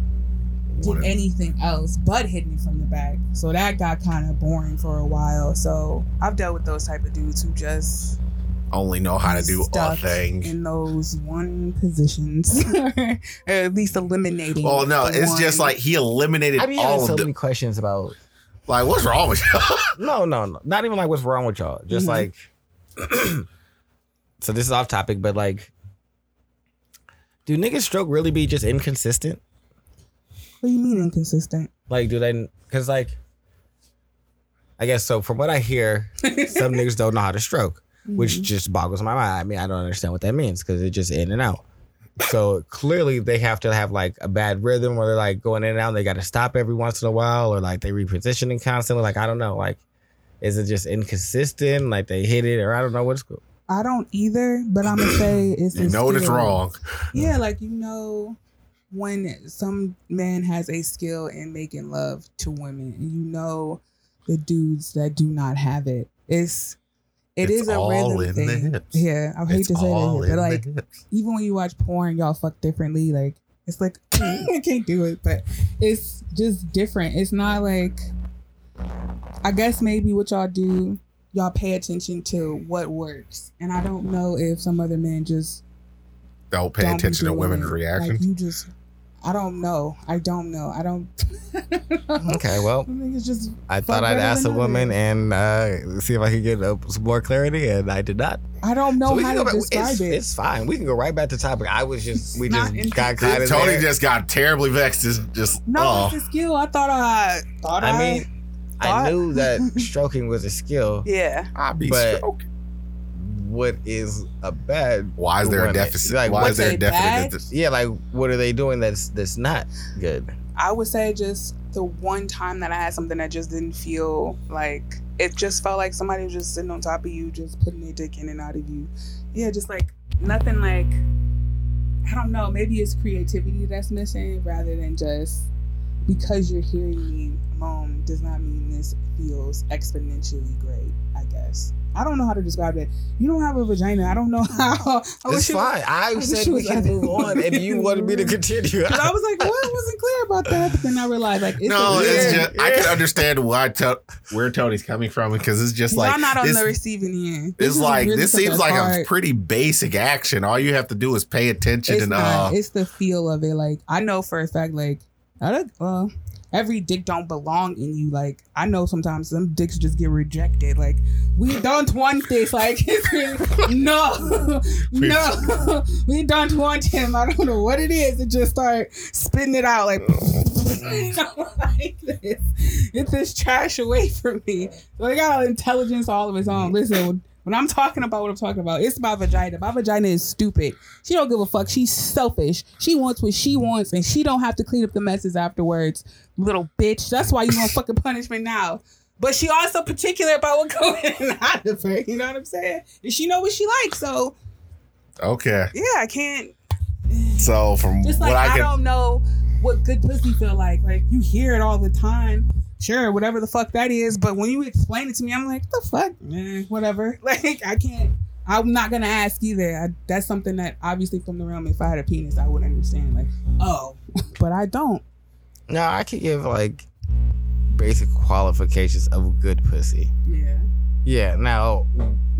[SPEAKER 2] did
[SPEAKER 3] What a-
[SPEAKER 2] anything else but hit me from the back. So that got kind of boring for a while. So I've dealt with those type of dudes who just
[SPEAKER 3] Only know how to do a
[SPEAKER 2] stuck
[SPEAKER 3] thing.
[SPEAKER 2] in those one positions, [laughs] or at least eliminating.
[SPEAKER 3] Well, no,
[SPEAKER 2] the
[SPEAKER 3] it's just like he eliminated
[SPEAKER 1] I be having
[SPEAKER 3] all
[SPEAKER 1] so
[SPEAKER 3] of
[SPEAKER 1] many questions about
[SPEAKER 3] Like, what's wrong with y'all. [laughs]
[SPEAKER 1] No, no, no. Not even like what's wrong with y'all. Just
[SPEAKER 2] Mhm.
[SPEAKER 1] like [clears throat] So this is off topic, but like do niggas stroke really be just inconsistent?
[SPEAKER 2] What do you mean inconsistent?
[SPEAKER 1] Like do they cuz like I guess so from what I hear, [laughs] some niggas don't know how to stroke, which
[SPEAKER 2] Mhm.
[SPEAKER 1] just boggles my mind. I mean, I don't understand what that means cuz it's just in and out. So clearly they have to have like a bad rhythm where they're like going in and out and they got to stop every once in a while or like they repositioning constantly like I don't know like is it just inconsistent like they hit it or I don't know what's go-
[SPEAKER 2] I don't either, but I'm gonna [clears throat] say it's
[SPEAKER 3] you know it's wrong.
[SPEAKER 2] Yeah, like you know, when some man has a skill in making love to women, and you know the dudes that do not have it. It's it
[SPEAKER 3] It's
[SPEAKER 2] is a rhythm
[SPEAKER 3] in the
[SPEAKER 2] thing. Yeah, I hate
[SPEAKER 3] It's
[SPEAKER 2] to say that, but like even when you watch porn, y'all fuck differently. Like it's like [laughs] I can't do it, but it's just different. It's not like I guess maybe what y'all do, y'all pay attention to what works, and I don't know if some other men just
[SPEAKER 3] don't pay
[SPEAKER 2] don't
[SPEAKER 3] attention to women's
[SPEAKER 2] it.
[SPEAKER 3] reactions.
[SPEAKER 2] Like you just, I don't know. I don't know. I don't. [laughs]
[SPEAKER 1] Okay, well,
[SPEAKER 2] I think it's just.
[SPEAKER 1] I thought I'd ask a woman
[SPEAKER 2] others.
[SPEAKER 1] and uh, see if I could get uh, some more clarity, and I did not.
[SPEAKER 2] I don't know
[SPEAKER 1] So
[SPEAKER 2] how to
[SPEAKER 1] go back-
[SPEAKER 2] describe
[SPEAKER 1] it's,
[SPEAKER 2] it.
[SPEAKER 1] it's fine. We can go right back to topic. I was just we just got caught in
[SPEAKER 3] Tony
[SPEAKER 1] there.
[SPEAKER 3] just got terribly vexed. Just, just
[SPEAKER 2] no,
[SPEAKER 3] oh.
[SPEAKER 2] it's a skill. I thought I thought I.
[SPEAKER 1] I mean, I knew that [laughs] stroking was a skill.
[SPEAKER 2] yeah.
[SPEAKER 3] I be
[SPEAKER 1] but-
[SPEAKER 3] stroking.
[SPEAKER 1] What is a bad?
[SPEAKER 3] Why is there a
[SPEAKER 1] woman?
[SPEAKER 3] deficit?
[SPEAKER 1] Like,
[SPEAKER 3] Why is there a
[SPEAKER 2] a
[SPEAKER 3] deficit?
[SPEAKER 1] Yeah, like what are they doing that's that's not good?
[SPEAKER 2] I would say just the one time that I had something that just didn't feel like it just felt like somebody was just sitting on top of you, just putting their dick in and out of you. Yeah, just like nothing like I don't know, maybe it's creativity that's missing rather than just because you're hearing me moan does not mean this feels exponentially great, I guess. I don't know how to describe it. You don't have a vagina. I don't know [laughs] how. I
[SPEAKER 1] It's
[SPEAKER 2] wish was-
[SPEAKER 1] fine. I [laughs] said we can move on, and you [laughs] wanted me to continue.
[SPEAKER 2] Cause I was like, what? I wasn't clear about that. But then I realized, like, it's
[SPEAKER 3] no,
[SPEAKER 2] a
[SPEAKER 3] it's
[SPEAKER 2] weird-
[SPEAKER 3] just I can understand why to, where Tony's coming from because it's just like
[SPEAKER 2] I'm not on
[SPEAKER 3] this,
[SPEAKER 2] the receiving end. This
[SPEAKER 3] it's like
[SPEAKER 2] really
[SPEAKER 3] this seems like a pretty basic action. All you have to do is pay attention
[SPEAKER 2] It's
[SPEAKER 3] and
[SPEAKER 2] not.
[SPEAKER 3] uh,
[SPEAKER 2] It's the feel of it. Like I know for a fact, like Well, uh, every dick don't belong in you. Like I know sometimes some dicks just get rejected. Like we don't want this. Like [laughs] no, no, we don't want him. I don't know what it is. It just start spitting it out like. Oh. [laughs] like this. It's this trash away from me. So he got intelligence all of its own. Listen, when I'm talking about what I'm talking about, it's my vagina. My vagina is stupid. She don't give a fuck. She's selfish. She wants what she wants, and she don't have to clean up the messes afterwards. Little bitch. That's why you want fucking punishment now. But she also particular about what going [laughs] out of her. You know what I'm saying? And she know what she likes. So
[SPEAKER 3] okay.
[SPEAKER 2] yeah, I can't.
[SPEAKER 3] So from
[SPEAKER 2] Just like
[SPEAKER 3] what I
[SPEAKER 2] I,
[SPEAKER 3] can,
[SPEAKER 2] don't know what good pussy feel like. Like you hear it all the time. Sure, whatever the fuck that is. But when you explain it to me, I'm like, the fuck, eh, whatever. [laughs] Like I can't. I'm not gonna ask either. I, that's something that obviously from the realm. If I had a penis, I would understand. Like, oh, [laughs] but I don't.
[SPEAKER 1] No, I could give like basic qualifications of good pussy.
[SPEAKER 2] Yeah.
[SPEAKER 1] Yeah. Now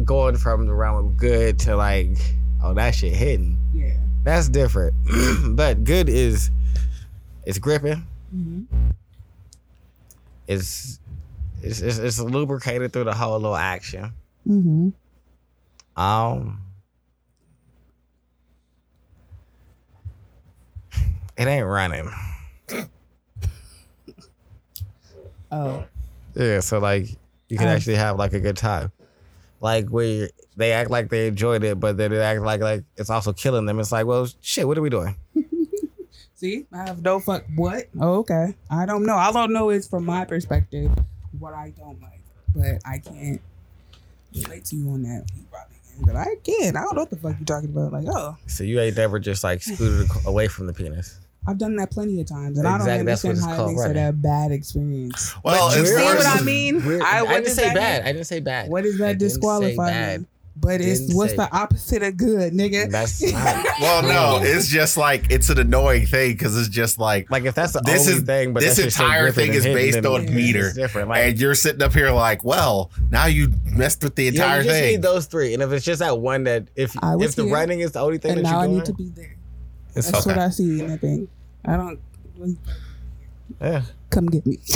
[SPEAKER 1] going from the realm of good to like, oh that shit hidden.
[SPEAKER 2] Yeah.
[SPEAKER 1] That's different. [clears throat] but good is it's gripping.
[SPEAKER 2] hmm
[SPEAKER 1] It's it's, it's it's lubricated through the whole little action.
[SPEAKER 2] Mm-hmm.
[SPEAKER 1] Um, it ain't running.
[SPEAKER 2] Oh.
[SPEAKER 1] Yeah, so like you can
[SPEAKER 2] Um,
[SPEAKER 1] actually have like a good time. Like where they act like they enjoyed it, but then they act like like it's also killing them. It's like, well, shit, what are we doing? [laughs]
[SPEAKER 2] See, I have no fuck. What? Oh, okay. I don't know. I don't know is from my perspective what I don't like, but I can't relate to you on that. You probably can, but I can. I don't know what the fuck you're talking about. Like, oh,
[SPEAKER 1] So you ain't never just like scooted away from the penis.
[SPEAKER 2] I've done that plenty of times, and
[SPEAKER 1] Exactly,
[SPEAKER 2] I don't
[SPEAKER 1] that's what
[SPEAKER 2] understand
[SPEAKER 1] it's
[SPEAKER 2] how it
[SPEAKER 1] called,
[SPEAKER 2] makes it a bad experience.
[SPEAKER 3] well,
[SPEAKER 1] But
[SPEAKER 3] it's
[SPEAKER 2] See what I mean?
[SPEAKER 1] We're-
[SPEAKER 2] I,
[SPEAKER 1] I, didn't say bad.
[SPEAKER 2] mean?
[SPEAKER 1] I didn't say bad.
[SPEAKER 2] What does that
[SPEAKER 1] didn't
[SPEAKER 2] disqualify?
[SPEAKER 1] Bad.
[SPEAKER 2] me? But it's
[SPEAKER 1] Didn't
[SPEAKER 2] what's
[SPEAKER 1] say-
[SPEAKER 2] the opposite of good, nigga?
[SPEAKER 1] That's [laughs] not [laughs]
[SPEAKER 3] Well, no, it's just like it's an annoying thing because it's just like,
[SPEAKER 1] like if that's the
[SPEAKER 3] This
[SPEAKER 1] only
[SPEAKER 3] is-
[SPEAKER 1] thing, but
[SPEAKER 3] this
[SPEAKER 1] that shit's so
[SPEAKER 3] entire thing is based on
[SPEAKER 1] it's
[SPEAKER 3] meter.
[SPEAKER 1] different. Like,
[SPEAKER 3] and you're sitting up here like, well, now you messed with the
[SPEAKER 1] you, know,
[SPEAKER 3] entire
[SPEAKER 1] you just
[SPEAKER 3] thing.
[SPEAKER 1] need those three, and if it's just that one that if
[SPEAKER 2] I
[SPEAKER 1] if the
[SPEAKER 2] here,
[SPEAKER 1] writing is the only thing
[SPEAKER 2] and
[SPEAKER 1] that
[SPEAKER 2] now
[SPEAKER 1] you're
[SPEAKER 2] I
[SPEAKER 1] doing,
[SPEAKER 2] need to be there.
[SPEAKER 1] it's
[SPEAKER 2] That's
[SPEAKER 1] okay.
[SPEAKER 2] what I see in that thing. I don't
[SPEAKER 1] yeah.
[SPEAKER 2] come get me. [laughs]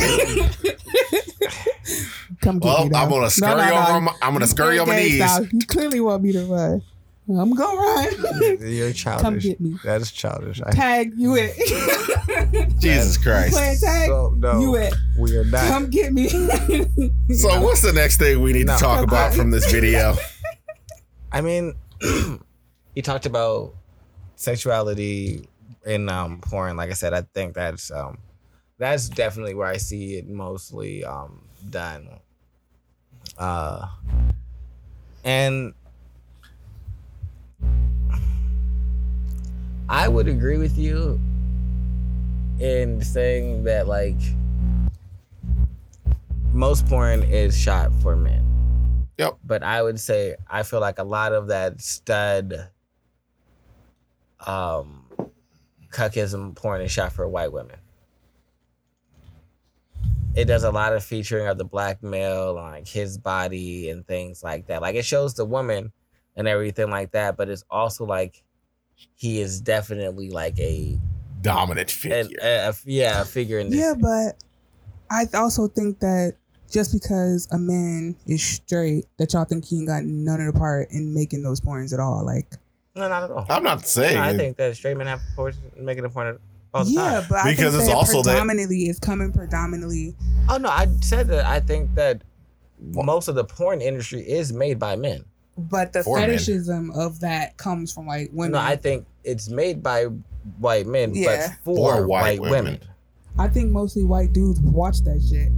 [SPEAKER 2] come get
[SPEAKER 3] well,
[SPEAKER 2] me.
[SPEAKER 3] I'm gonna scurry over. On my, I'm gonna scurry on my
[SPEAKER 2] Gang
[SPEAKER 3] knees.
[SPEAKER 2] style. You clearly want me to run. I'm gonna run. [laughs]
[SPEAKER 1] You're childish.
[SPEAKER 2] come get me.
[SPEAKER 1] That is childish. I,
[SPEAKER 2] Tag you it. [laughs]
[SPEAKER 3] Jesus Christ.
[SPEAKER 2] Playing tag.
[SPEAKER 1] so, no,
[SPEAKER 2] You it.
[SPEAKER 1] we are not.
[SPEAKER 2] Come get me. [laughs]
[SPEAKER 3] So, what's the next thing we need
[SPEAKER 1] No.
[SPEAKER 3] to talk about from this video?
[SPEAKER 1] I mean, [clears throat] he talked about sexuality in um, porn. Like I said, I think that's um, that's definitely where I see it mostly um, done. Uh, and I would agree with you in saying that like most porn is shot for men.
[SPEAKER 3] Yep.
[SPEAKER 1] But I would say I feel like a lot of that stud um cuckism porn is shot for white women. It does a lot of featuring of the black male, like his body and things like that. Like it shows the woman and everything like that, but it's also like he is definitely like a,
[SPEAKER 3] Dominant figure.
[SPEAKER 1] a, a yeah a figure in this.
[SPEAKER 2] yeah, but I also think that just because a man is straight, that y'all think he ain't got none of the part in making those porns at all. Like,
[SPEAKER 1] no, not at all.
[SPEAKER 3] I'm not saying.
[SPEAKER 1] No, I think that straight men have porn making a point all the
[SPEAKER 2] yeah,
[SPEAKER 1] time.
[SPEAKER 2] but I
[SPEAKER 3] Because
[SPEAKER 2] think
[SPEAKER 3] it's
[SPEAKER 2] that
[SPEAKER 3] also
[SPEAKER 2] predominantly is coming predominantly.
[SPEAKER 1] Oh no, I said that I think that most of the porn industry is made by men.
[SPEAKER 2] But the
[SPEAKER 3] For men.
[SPEAKER 2] fetishism of that comes from like women.
[SPEAKER 1] No, I think it's made by white men,
[SPEAKER 2] Yeah.
[SPEAKER 1] but for,
[SPEAKER 3] For white
[SPEAKER 1] white,
[SPEAKER 3] women.
[SPEAKER 1] women.
[SPEAKER 2] I think mostly white dudes watch that shit.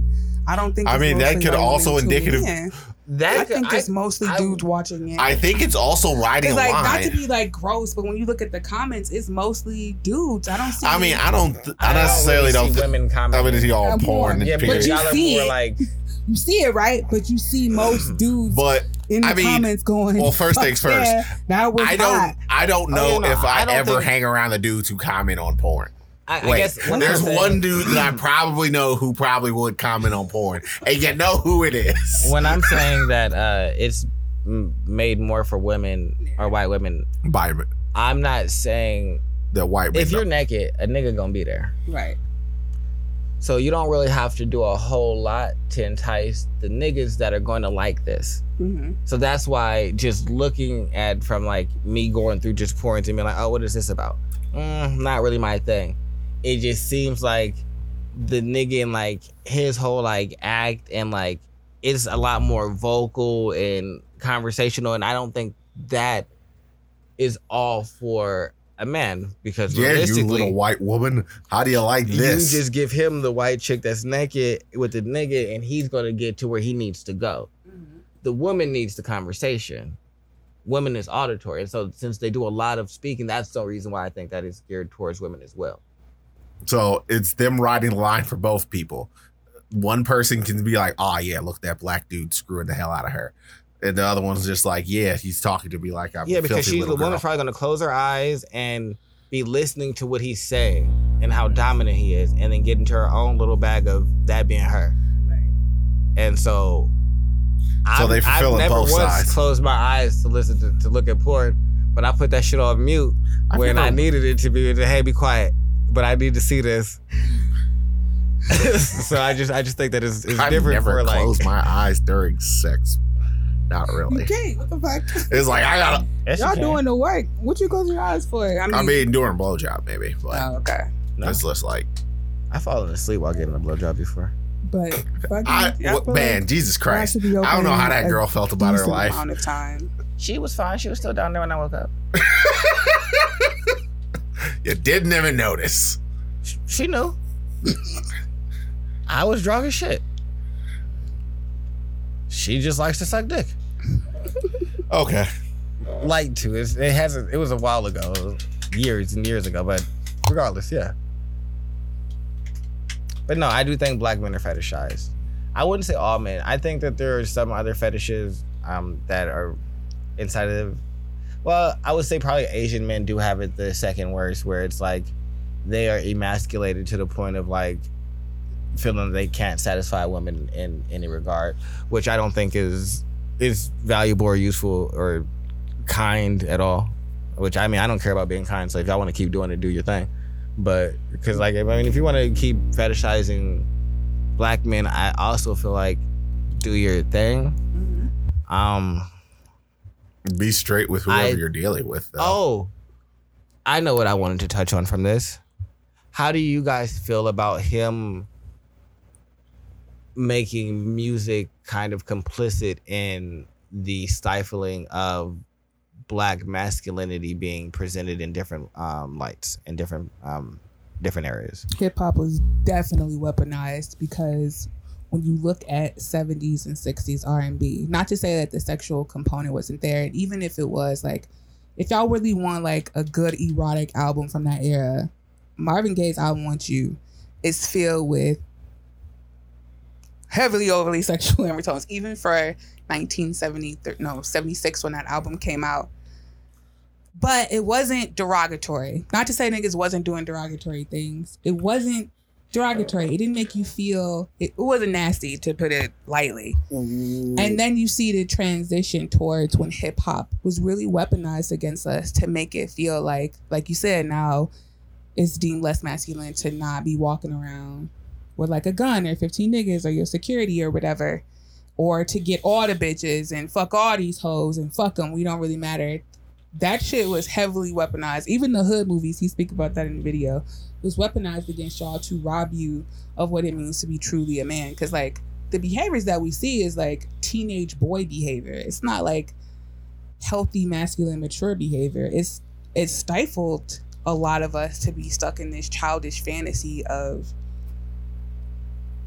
[SPEAKER 2] I don't think.
[SPEAKER 3] I mean, that could also
[SPEAKER 2] women too.
[SPEAKER 3] indicative-
[SPEAKER 2] Yeah.
[SPEAKER 1] That
[SPEAKER 2] I think
[SPEAKER 1] I-
[SPEAKER 2] it's mostly
[SPEAKER 1] I-
[SPEAKER 2] dudes watching it.
[SPEAKER 3] I think it's also riding
[SPEAKER 2] It's
[SPEAKER 3] a
[SPEAKER 2] like not to be like gross, but when you look at the comments, it's mostly dudes. I don't see.
[SPEAKER 3] I mean, I don't. th- I,
[SPEAKER 1] I don't
[SPEAKER 3] necessarily
[SPEAKER 1] really
[SPEAKER 3] don't.
[SPEAKER 1] see
[SPEAKER 3] think
[SPEAKER 1] women
[SPEAKER 3] I mean, it's all
[SPEAKER 2] Yeah,
[SPEAKER 3] porn.
[SPEAKER 2] porn.
[SPEAKER 3] and
[SPEAKER 1] yeah, but
[SPEAKER 3] period.
[SPEAKER 2] you
[SPEAKER 1] y'all
[SPEAKER 2] see it.
[SPEAKER 1] like
[SPEAKER 2] you see it right, but you see [clears throat] most dudes
[SPEAKER 3] But
[SPEAKER 2] in the
[SPEAKER 3] I mean,
[SPEAKER 2] comments going.
[SPEAKER 3] well, first things first.
[SPEAKER 2] yeah, that was
[SPEAKER 3] I don't.
[SPEAKER 2] hot.
[SPEAKER 3] I don't
[SPEAKER 1] Oh,
[SPEAKER 3] know
[SPEAKER 1] yeah, no,
[SPEAKER 3] if I,
[SPEAKER 1] I
[SPEAKER 3] ever
[SPEAKER 1] think-
[SPEAKER 3] hang around the dudes who comment on porn.
[SPEAKER 1] I, I guess when
[SPEAKER 3] there's
[SPEAKER 1] say-
[SPEAKER 3] one dude that I [clears throat] probably know who probably would comment on porn, and you know who it is.
[SPEAKER 1] when I'm [laughs] saying that uh, it's made more for women or white women,
[SPEAKER 3] By
[SPEAKER 1] I'm not saying
[SPEAKER 3] the white man.
[SPEAKER 1] if you're naked, a nigga gonna be there.
[SPEAKER 2] Right.
[SPEAKER 1] So you don't really have to do a whole lot to entice the niggas that are going to like this.
[SPEAKER 2] hmm
[SPEAKER 1] So that's why just looking at from like me going through just porn and being like, oh, what is this about? Mm, not really my thing. It just seems like the nigga and like his whole like act and like it's a lot more vocal and conversational, and I don't think that is all for a man because
[SPEAKER 3] yeah, you
[SPEAKER 1] realistically,
[SPEAKER 3] little white woman. How do you like this?
[SPEAKER 1] you just give him the white chick that's naked with the nigga, and he's gonna get to where he needs to go. Mm-hmm. The woman needs the conversation. Women is auditory, and so since they do a lot of speaking, that's the reason why I think that is geared towards women as well.
[SPEAKER 3] So it's them riding the line for both people. One person can be like, "Oh yeah, look that black dude screwing the hell out of her," and the other one's just like, "Yeah, he's talking to me like I'm
[SPEAKER 1] yeah, because she's the
[SPEAKER 3] little girl."
[SPEAKER 1] woman's probably gonna close her eyes and be listening to what he's saying and how dominant he is, and then get into her own little bag of that being her. And so,
[SPEAKER 3] So fulfilling
[SPEAKER 1] I've never
[SPEAKER 3] both
[SPEAKER 1] once
[SPEAKER 3] sides.
[SPEAKER 1] closed my eyes to listen to, to look at porn, but I put that shit on mute
[SPEAKER 3] I
[SPEAKER 1] when I needed it to be. Hey, be quiet, but I need to see this. [laughs] so I just I just think that it's, it's
[SPEAKER 3] I've
[SPEAKER 1] different
[SPEAKER 3] never
[SPEAKER 1] for like
[SPEAKER 3] closed my eyes during sex. Not really.
[SPEAKER 2] You
[SPEAKER 3] really.
[SPEAKER 2] can't. What the fuck?
[SPEAKER 3] It's like I gotta.
[SPEAKER 1] Yes, you
[SPEAKER 2] Y'all doing the work. What you close your eyes for? I mean,
[SPEAKER 3] I mean, during blowjob maybe, but
[SPEAKER 2] oh, okay.
[SPEAKER 1] No.
[SPEAKER 3] it's just like
[SPEAKER 1] I've fallen asleep while getting a blowjob before.
[SPEAKER 2] But fucking,
[SPEAKER 3] I,
[SPEAKER 2] I
[SPEAKER 3] what, man,
[SPEAKER 2] like
[SPEAKER 3] Jesus Christ.
[SPEAKER 2] should
[SPEAKER 3] I don't know how that girl felt about her
[SPEAKER 2] decent
[SPEAKER 3] life.
[SPEAKER 2] Amount of time.
[SPEAKER 1] She was fine. She was still down there when I woke up. [laughs] [laughs]
[SPEAKER 3] You didn't even notice.
[SPEAKER 1] She knew. I was drunk as shit. She just likes to suck dick.
[SPEAKER 3] Okay.
[SPEAKER 1] Like to. It's, it hasn't. It was a while ago, years and years ago. But regardless, yeah. But no, I do think black men are fetishized. I wouldn't say all men. I think that there are some other fetishes um, that are inside of well, I would say probably Asian men do have it the second worst, where it's like they are emasculated to the point of like feeling they can't satisfy women in any regard, which I don't think is is valuable or useful or kind at all. Which I mean, I don't care about being kind. So if y'all want to keep doing it, do your thing. But because like I mean, if you want to keep fetishizing black men, I also feel like do your thing.
[SPEAKER 2] Mhm.
[SPEAKER 1] Um.
[SPEAKER 3] Be straight with whoever
[SPEAKER 1] I-
[SPEAKER 3] you're dealing with. Though.
[SPEAKER 1] Oh, I know what I wanted to touch on from this. How do you guys feel about him making music kind of complicit in the stifling of black masculinity being presented in different um, lights in different um, different areas?
[SPEAKER 2] hip hop was definitely weaponized because when you look at 70s and 60s R&B, not to say that the sexual component wasn't there, and even if it was, like, if y'all really want like a good erotic album from that era, Marvin Gaye's I "Want You" is filled with heavily overly [laughs] sexual undertones, even for 1970, no 76 when that album came out. But it wasn't derogatory. Not to say niggas wasn't doing derogatory things. It wasn't derogatory. It didn't make you feel. It, wasn't nasty to put it lightly. Mm. And then you see the transition towards when hip hop was really weaponized against us to make it feel like, like you said, now it's deemed less masculine to not be walking around with like a gun or 15 niggas or your security or whatever. Or to get all the bitches and fuck all these hoes and fuck them. We don't really matter. That shit was heavily weaponized. Even the hood movies, he speak about that in the video, was weaponized against y'all to rob you of what it means to be truly a man. Cause like the behaviors that we see is like teenage boy behavior. It's not like healthy masculine mature behavior. It's it stifled a lot of us to be stuck in this childish fantasy of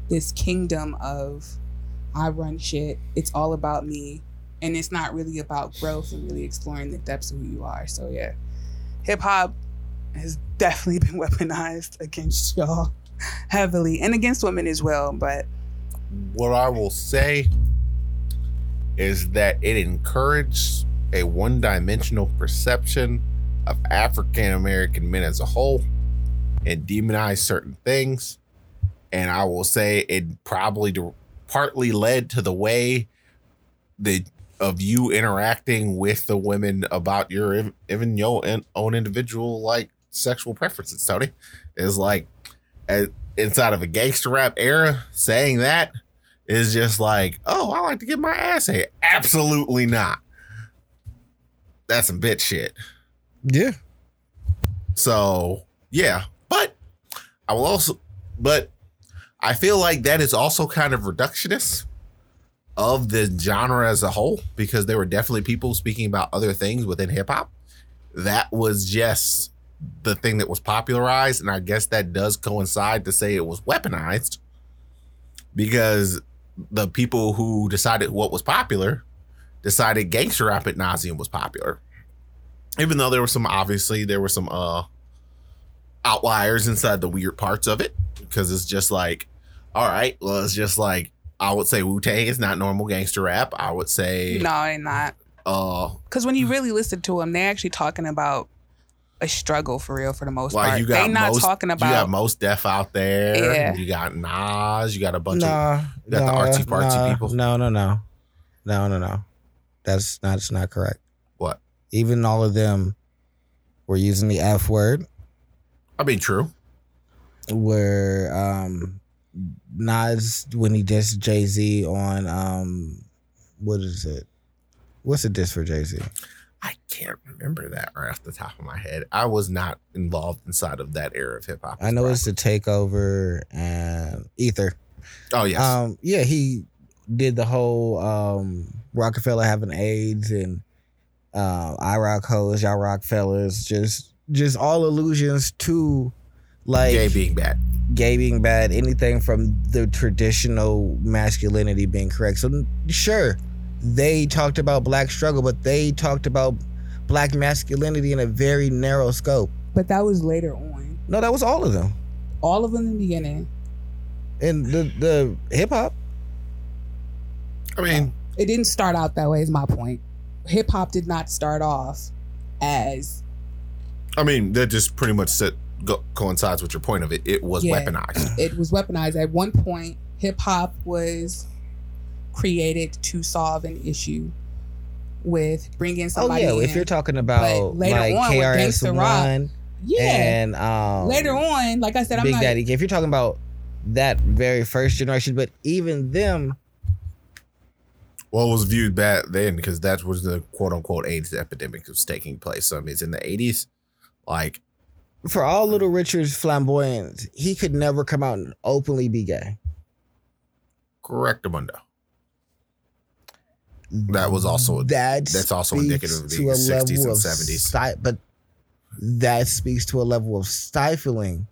[SPEAKER 2] this kingdom of I run shit. It's all about me. And it's not really about growth and really exploring the depths of who you are. So yeah. Hip hop has definitely [laughs] been weaponized against y'all heavily and against women as well. But
[SPEAKER 3] what I will say is that it encouraged a one dimensional perception of African American men as a whole and demonized certain things. And I will say it probably partly led to the way the of you interacting with the women about your even your own individual like sexual preferences, Tony. Is like as, inside of a gangster rap era, saying that is just like, oh, I like to get my ass ate. Absolutely not. That's some bitch shit.
[SPEAKER 1] Yeah.
[SPEAKER 3] So yeah, but I will also, but I feel like that is also kind of reductionist of the genre as a whole because there were definitely people speaking about other things within hip hop. That was just the thing that was popularized, and I guess that does coincide to say it was weaponized because the people who decided what was popular decided gangster rap at nauseum was popular even though there were some obviously there were some uh outliers inside the weird parts of it because it's just like all right well it's just like i would say wu-tang is not normal gangster rap i would say
[SPEAKER 2] no, they're not.
[SPEAKER 3] uh
[SPEAKER 2] Because when you really listen to them, they're actually talking about a struggle for real, for the most
[SPEAKER 3] like
[SPEAKER 2] part.
[SPEAKER 3] you got
[SPEAKER 2] They're not
[SPEAKER 3] most,
[SPEAKER 2] talking
[SPEAKER 3] you got Mos Def out there
[SPEAKER 2] Yeah.
[SPEAKER 3] you got nas you got a bunch of you got the
[SPEAKER 1] nah,
[SPEAKER 3] artsy fartsy
[SPEAKER 1] nah,
[SPEAKER 3] people.
[SPEAKER 1] No, no, no, no, no, no. That's not. That's not correct.
[SPEAKER 3] what
[SPEAKER 1] Even all of them were using the F word.
[SPEAKER 3] i mean true
[SPEAKER 1] Where um, Nas when he dissed Jay Z on um, what is it? What's a diss for Jay Z?
[SPEAKER 3] i can't remember that right off the top of my head i was not involved inside of that era of hip-hop
[SPEAKER 1] I know it's the takeover and Ether.
[SPEAKER 3] oh yes
[SPEAKER 1] Um, yeah, he did the whole um Roc-A-Fella having AIDS and uh, I rock hoes, y'all rock fellas, just just all allusions to like
[SPEAKER 3] gay being bad
[SPEAKER 1] gay being bad, anything from the traditional masculinity being correct. So sure, they talked about black struggle, but they talked about black masculinity in a very narrow scope.
[SPEAKER 2] but that was later on.
[SPEAKER 1] No, that was all of them.
[SPEAKER 2] All of them in the beginning.
[SPEAKER 1] And the the hip hop.
[SPEAKER 3] i mean
[SPEAKER 2] It didn't start out that way. Is my point. hip hop did not start off as
[SPEAKER 3] I mean, that just pretty much set, go, coincides with your point of it. It was
[SPEAKER 2] Yeah.
[SPEAKER 3] weaponized. [clears throat]
[SPEAKER 2] it was weaponized. At one point, hip hop was created to solve an issue with bringing somebody.
[SPEAKER 1] Oh yeah,
[SPEAKER 2] in.
[SPEAKER 1] if you're talking about
[SPEAKER 2] later
[SPEAKER 1] like
[SPEAKER 2] on with
[SPEAKER 1] KRS
[SPEAKER 2] Gangsta
[SPEAKER 1] One
[SPEAKER 2] yeah.
[SPEAKER 1] and um,
[SPEAKER 2] later on, like I said, I'm
[SPEAKER 1] Big
[SPEAKER 2] not.
[SPEAKER 1] Daddy. If you're talking about that very first generation, but even them,
[SPEAKER 3] Well, it was viewed bad then because that was the quote unquote AIDS epidemic that was taking place. So, I mean, it's in the 80s. Like,
[SPEAKER 1] for all Little Richard's flamboyance, he could never come out and openly be gay.
[SPEAKER 3] correct, Mundo. That was also
[SPEAKER 1] that.
[SPEAKER 3] that's also indicative of the 60s
[SPEAKER 1] level
[SPEAKER 3] and 70s.
[SPEAKER 1] sti- but that speaks to a level of stifling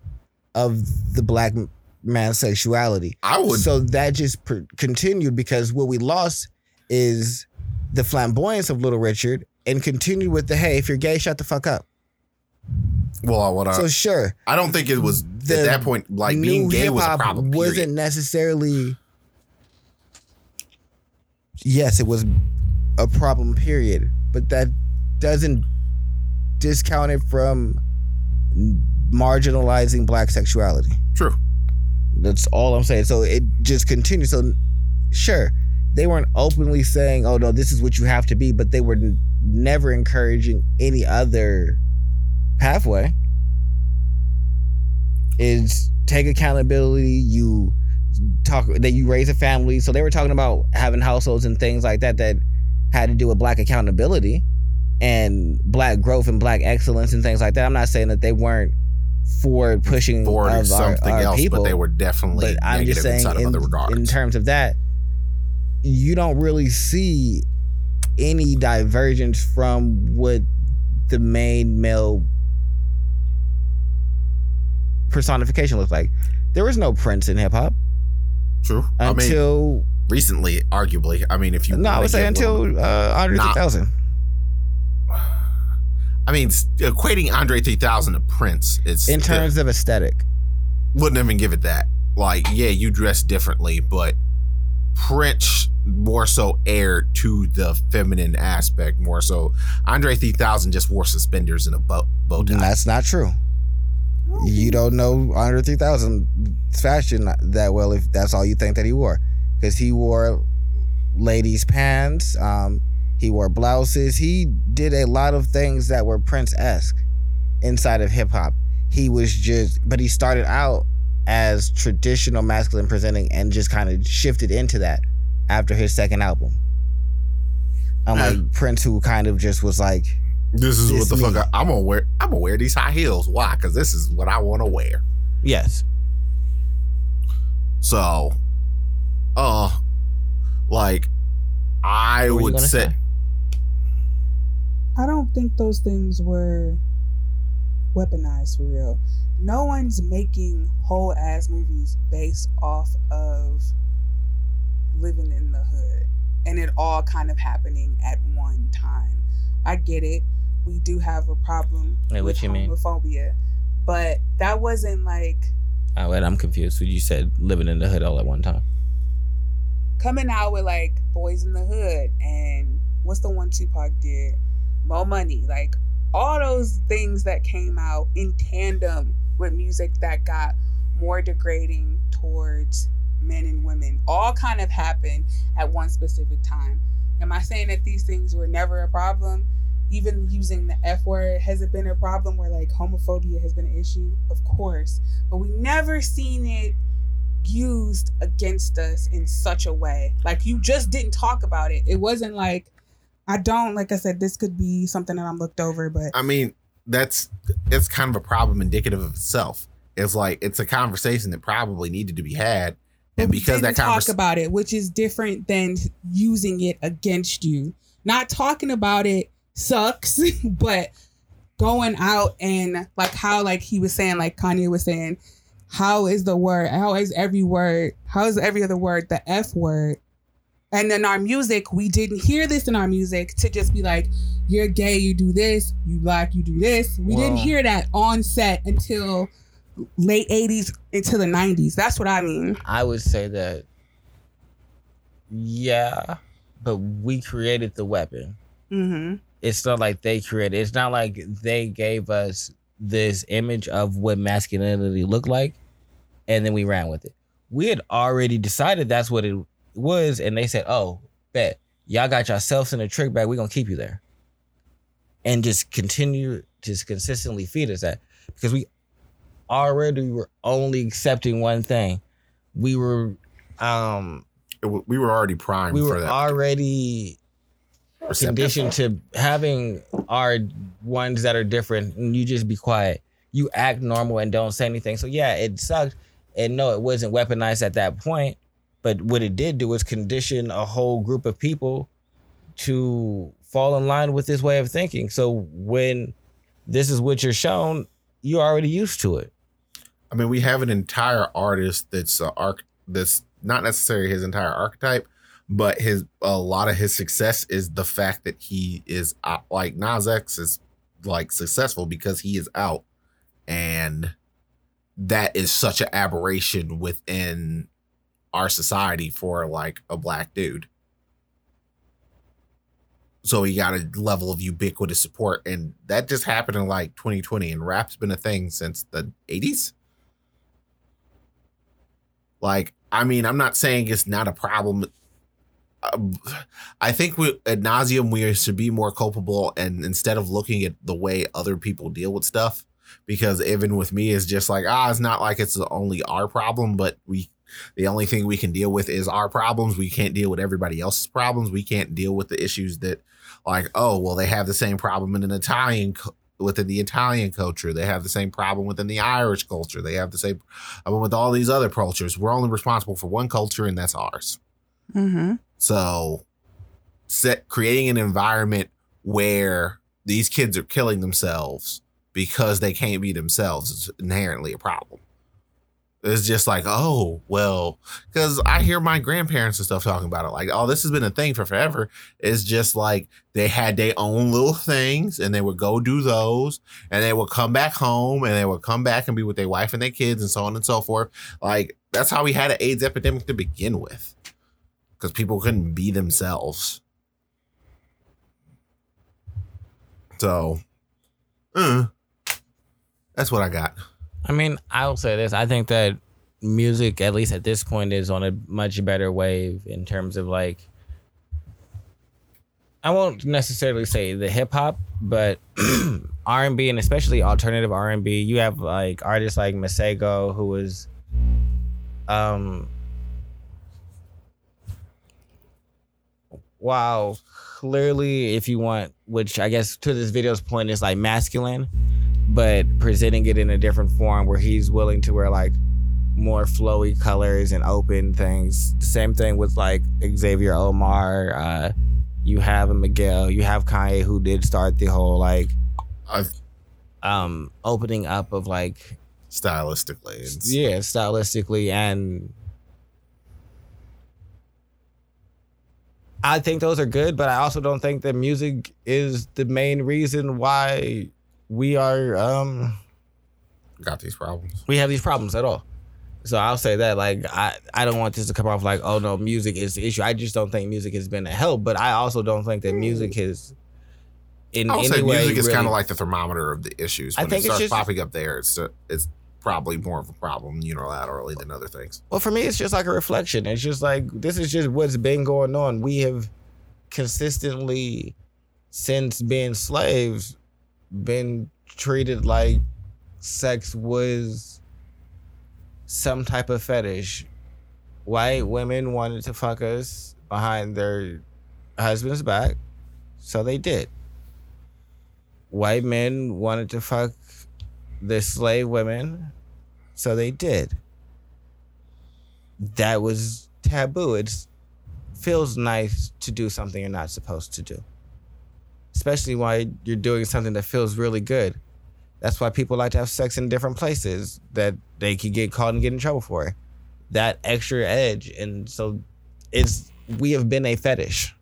[SPEAKER 1] of the black man's sexuality.
[SPEAKER 3] I would.
[SPEAKER 1] So that just per- continued because what we lost is the flamboyance of Little Richard and continued with the hey, if you're gay, shut the fuck up.
[SPEAKER 3] Well, what I,
[SPEAKER 1] so sure,
[SPEAKER 3] I don't think it was at that point. Like being gay was a problem.
[SPEAKER 1] wasn't necessarily. Yes, it was a problem. Period. But that doesn't discount it from marginalizing black sexuality.
[SPEAKER 3] True.
[SPEAKER 1] That's all I'm saying. So it just continues. So sure, they weren't openly saying, "Oh no, this is what you have to be," but they were n- never encouraging any other pathway. Is take accountability. You talk that you raise a family. So they were talking about having households and things like that that had to do with black accountability and black growth and black excellence and things like that. I'm not saying that they weren't for pushing
[SPEAKER 3] Forward
[SPEAKER 1] of
[SPEAKER 3] is
[SPEAKER 1] our,
[SPEAKER 3] something
[SPEAKER 1] our
[SPEAKER 3] else,
[SPEAKER 1] people,
[SPEAKER 3] but they were definitely
[SPEAKER 1] but I'm just saying, in, in terms of that, you don't really see any divergence from what the main male personification looks like. There was no Prince in hip hop
[SPEAKER 3] True. I mean,
[SPEAKER 1] until
[SPEAKER 3] recently, arguably. I mean, if you
[SPEAKER 1] no, I would say until
[SPEAKER 3] one-
[SPEAKER 1] uh, Andre
[SPEAKER 3] Nah.
[SPEAKER 1] 3000.
[SPEAKER 3] I mean, equating Andre 3000 to Prince, it's
[SPEAKER 1] In terms of aesthetic,
[SPEAKER 3] wouldn't even give it that. Like, yeah, you dress differently, but Prince more so aired to the feminine aspect more so. Andre 3000 just wore suspenders and a bow, bow tie.
[SPEAKER 1] that's not true. You don't know Andre 3000 fashion that well if that's all you think that he wore. Because he wore ladies' pants, um, he wore blouses. He did a lot of things that were Prince esque inside of hip hop. He was just, but he started out as traditional masculine presenting and just kind of shifted into that after his second album. Unlike Prince, who kind of just was like,
[SPEAKER 3] This is
[SPEAKER 1] This
[SPEAKER 3] what the
[SPEAKER 1] me.
[SPEAKER 3] fuck I, am gonna wear. I'm gonna wear these high heels. Why? Because this is what I want to wear.
[SPEAKER 1] yes,
[SPEAKER 3] So, uh, like, I
[SPEAKER 1] What were you
[SPEAKER 3] would say,
[SPEAKER 1] say?
[SPEAKER 2] I don't think those things were weaponized for real. No one's making whole ass movies based off of living in the hood and it all kind of happening at one time. I get it. We do have a problem
[SPEAKER 1] Wait,
[SPEAKER 2] with homophobia, but that wasn't like
[SPEAKER 1] oh, wait, I'm confused. You said living in the hood all at one time.
[SPEAKER 2] coming out with like Boyz n the Hood and what's the one Tupac did? More Money. Like all those things that came out in tandem with music that got more degrading towards men and women all kind of happened at one specific time. Am I saying that these things were never a problem? Even using the F word, has it been a problem where like homophobia has been an issue? Of course. But we never seen it used against us in such a way. Like you just didn't talk about it. It wasn't like I don't like I said this could be something that I'm looked over, but
[SPEAKER 3] I mean, that's it's kind of a problem indicative of itself. It's like it's a conversation that probably needed to be had, and because that
[SPEAKER 2] talk about it, which is different than using it against you. Not talking about it sucks, [laughs] but going out and like how like he was saying, like Kanye was saying, how is the word? How is every word? How is every other word the F word? And in our music, we didn't hear this in our music to just be like, you're gay, you do this, you black, you do this. We didn't hear that on set until late 80s into the 90s. That's what I mean.
[SPEAKER 1] I would say that, yeah, but we created the weapon.
[SPEAKER 2] Mm-hmm.
[SPEAKER 1] It's not like they created. It's not like they gave us this image of what masculinity looked like, and then we ran with it. We had already decided that's what it was, and they said, "Oh, bet y'all got yourselves in a trick bag. We're gonna keep you there," and just continue just consistently feed us that because we already were only accepting one thing. We were, um,
[SPEAKER 3] w- we were already primed
[SPEAKER 1] we
[SPEAKER 3] for
[SPEAKER 1] were
[SPEAKER 3] that.
[SPEAKER 1] already conditioned to having our ones that are different and you just be quiet. You act normal and don't say anything. So yeah it sucked. And no it wasn't weaponized at that point. But what it did do was condition a whole group of people to fall in line with this way of thinking. So when this is what you're shown you're already used to it
[SPEAKER 3] I mean, we have an entire artist that's uh, arc that's not necessarily his entire archetype, but his a lot of his success is the fact that he is out, Lil Nas X is like successful because he is out, and that is such an aberration within our society for like a black dude. So he got a level of ubiquitous support, and that just happened in like 2020. And rap's been a thing since the 80s. Like, I mean, I'm not saying it's not a problem. Um, I think we ad nauseam we should be more culpable, and instead of looking at the way other people deal with stuff, because even with me, it's just like ah, it's not like it's only our problem, but we. The only thing we can deal with is our problems. We can't deal with everybody else's problems. We can't deal with the issues that, like, oh, well, they have the same problem in an Italian within the Italian culture. They have the same problem within the Irish culture. They have the same problem with all these other cultures. We're only responsible for one culture, and that's ours.
[SPEAKER 2] Mm-hmm.
[SPEAKER 3] So, set creating an environment where these kids are killing themselves because they can't be themselves is inherently a problem. It's just like, oh, well, because I hear my grandparents and stuff talking about it. Like, oh, this has been a thing for forever. It's just like they had their own little things and they would go do those and they would come back home and they would come back and be with their wife and their kids and so on and so forth. Like, that's how we had an AIDS epidemic to begin with because people couldn't be themselves. So, uh, that's what I got.
[SPEAKER 1] I mean, I'll say this. I think that music, at least at this point, is on a much better wave in terms of like. I won't necessarily say the hip hop, but [clears throat] R and B and especially alternative R and B. You have like artists like Masego, who was, um, wow, clearly, if you want, which I guess to this video's point is like masculine but presenting it in a different form where he's willing to wear like more flowy colors and open things. Same thing with like Xavier Omar. Uh, you have a Miguel. You have Kanye who did start the whole like
[SPEAKER 3] I've
[SPEAKER 1] um opening up of like
[SPEAKER 3] stylistically, it's,
[SPEAKER 1] yeah stylistically and I think those are good, but I also don't think that music is the main reason why we are um
[SPEAKER 3] got these problems.
[SPEAKER 1] we have these problems at all. So I'll say that like I I don't want this to come off like oh no music is the issue. I just don't think music has been a help, but I also don't think that music has in
[SPEAKER 3] I would
[SPEAKER 1] any
[SPEAKER 3] say
[SPEAKER 1] way
[SPEAKER 3] music is
[SPEAKER 1] really-
[SPEAKER 3] kind of like the thermometer of the issues.
[SPEAKER 1] I think
[SPEAKER 3] it
[SPEAKER 1] it's
[SPEAKER 3] starts
[SPEAKER 1] just-
[SPEAKER 3] popping up there, it's it's probably more of a problem unilaterally than other things.
[SPEAKER 1] Well, for me, it's just like a reflection. It's just like this is just what's been going on. We have consistently, since being slaves, been treated like sex was some type of fetish. White women wanted to fuck us behind their husband's back, so they did. White men wanted to fuck the slave women, so they did that was taboo. It feels nice to do something you're not supposed to do, especially while you're doing something that feels really good. That's why people like to have sex in different places that they could get caught and get in trouble for. That extra edge, and so it's we have been a fetish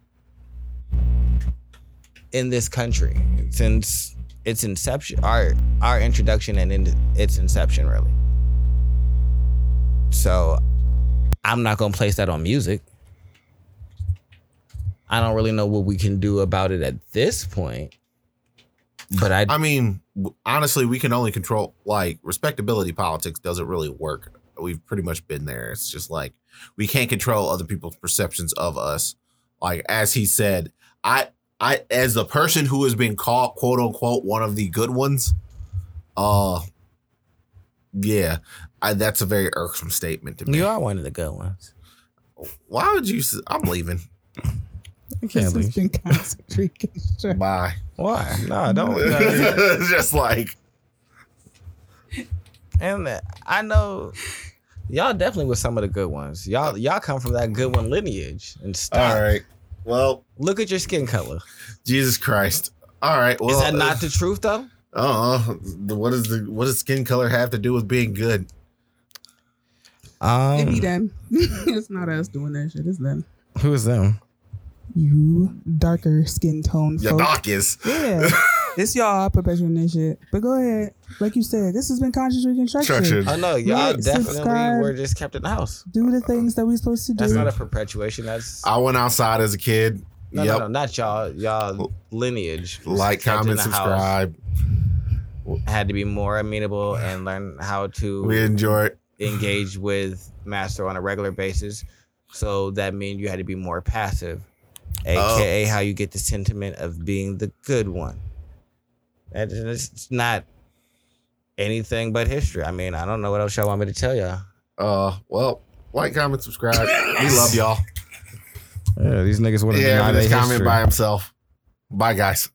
[SPEAKER 1] in this country since its inception, our our introduction and in its inception, really. So I'm not gonna place that on music. I don't really know what we can do about it at this point. But I,
[SPEAKER 3] I mean, honestly, we can only control like respectability politics doesn't really work. We've pretty much been there. It's just like we can't control other people's perceptions of us. Like as he said, I I as the person who has been called quote unquote one of the good ones, uh yeah, I, that's a very irksome statement to me.
[SPEAKER 1] you are one of the good ones.
[SPEAKER 3] Why would you? I'm leaving.
[SPEAKER 1] You
[SPEAKER 2] This
[SPEAKER 1] can't
[SPEAKER 2] has
[SPEAKER 1] leave.
[SPEAKER 2] been constant.
[SPEAKER 3] Bye.
[SPEAKER 1] Why? No, don't. no. [laughs]
[SPEAKER 3] It's just like
[SPEAKER 1] and uh, I know y'all definitely was some of the good ones. Y'all, y'all come from that good one lineage and stop.
[SPEAKER 3] all right. Well,
[SPEAKER 1] Look at your skin color.
[SPEAKER 3] Jesus Christ. All right. Well,
[SPEAKER 1] Is that not the truth though?
[SPEAKER 3] Uh, what does the what does skin color have to do with being good?
[SPEAKER 2] Um, It be them. [laughs] it's not us doing that shit. It's them.
[SPEAKER 1] who is them?
[SPEAKER 2] You darker skin tone
[SPEAKER 3] Your
[SPEAKER 2] folk.
[SPEAKER 3] doc is.
[SPEAKER 2] Yeah. [laughs] it's y'all perpetuating this shit. But go ahead. Like you said, this has been conscious reconstruction.
[SPEAKER 3] Structured.
[SPEAKER 1] Oh no, y'all
[SPEAKER 2] Like,
[SPEAKER 1] definitely
[SPEAKER 2] subscribe.
[SPEAKER 1] were just kept in the house.
[SPEAKER 2] Do the things that we're supposed to do.
[SPEAKER 1] That's not a perpetuation. That's
[SPEAKER 3] I went outside as a kid.
[SPEAKER 1] no,
[SPEAKER 3] yep.
[SPEAKER 1] no, no, not y'all. Y'all lineage. was
[SPEAKER 3] Like,
[SPEAKER 1] kept in
[SPEAKER 3] comment,
[SPEAKER 1] the house,
[SPEAKER 3] subscribe.
[SPEAKER 1] Had to be more amenable and learn how to
[SPEAKER 3] We enjoy it.
[SPEAKER 1] engage with master on a regular basis. So that means you had to be more passive,
[SPEAKER 3] Oh.
[SPEAKER 1] aka how you get the sentiment of being the good one. And it's it's not anything but history. I mean, I don't know what else y'all want me to tell y'all.
[SPEAKER 3] Uh, well, like, comment, subscribe. we love y'all.
[SPEAKER 1] Yeah, these niggas want to
[SPEAKER 3] Yeah,
[SPEAKER 1] deny
[SPEAKER 3] but this
[SPEAKER 1] their
[SPEAKER 3] comment
[SPEAKER 1] history.
[SPEAKER 3] by himself. Bye, guys.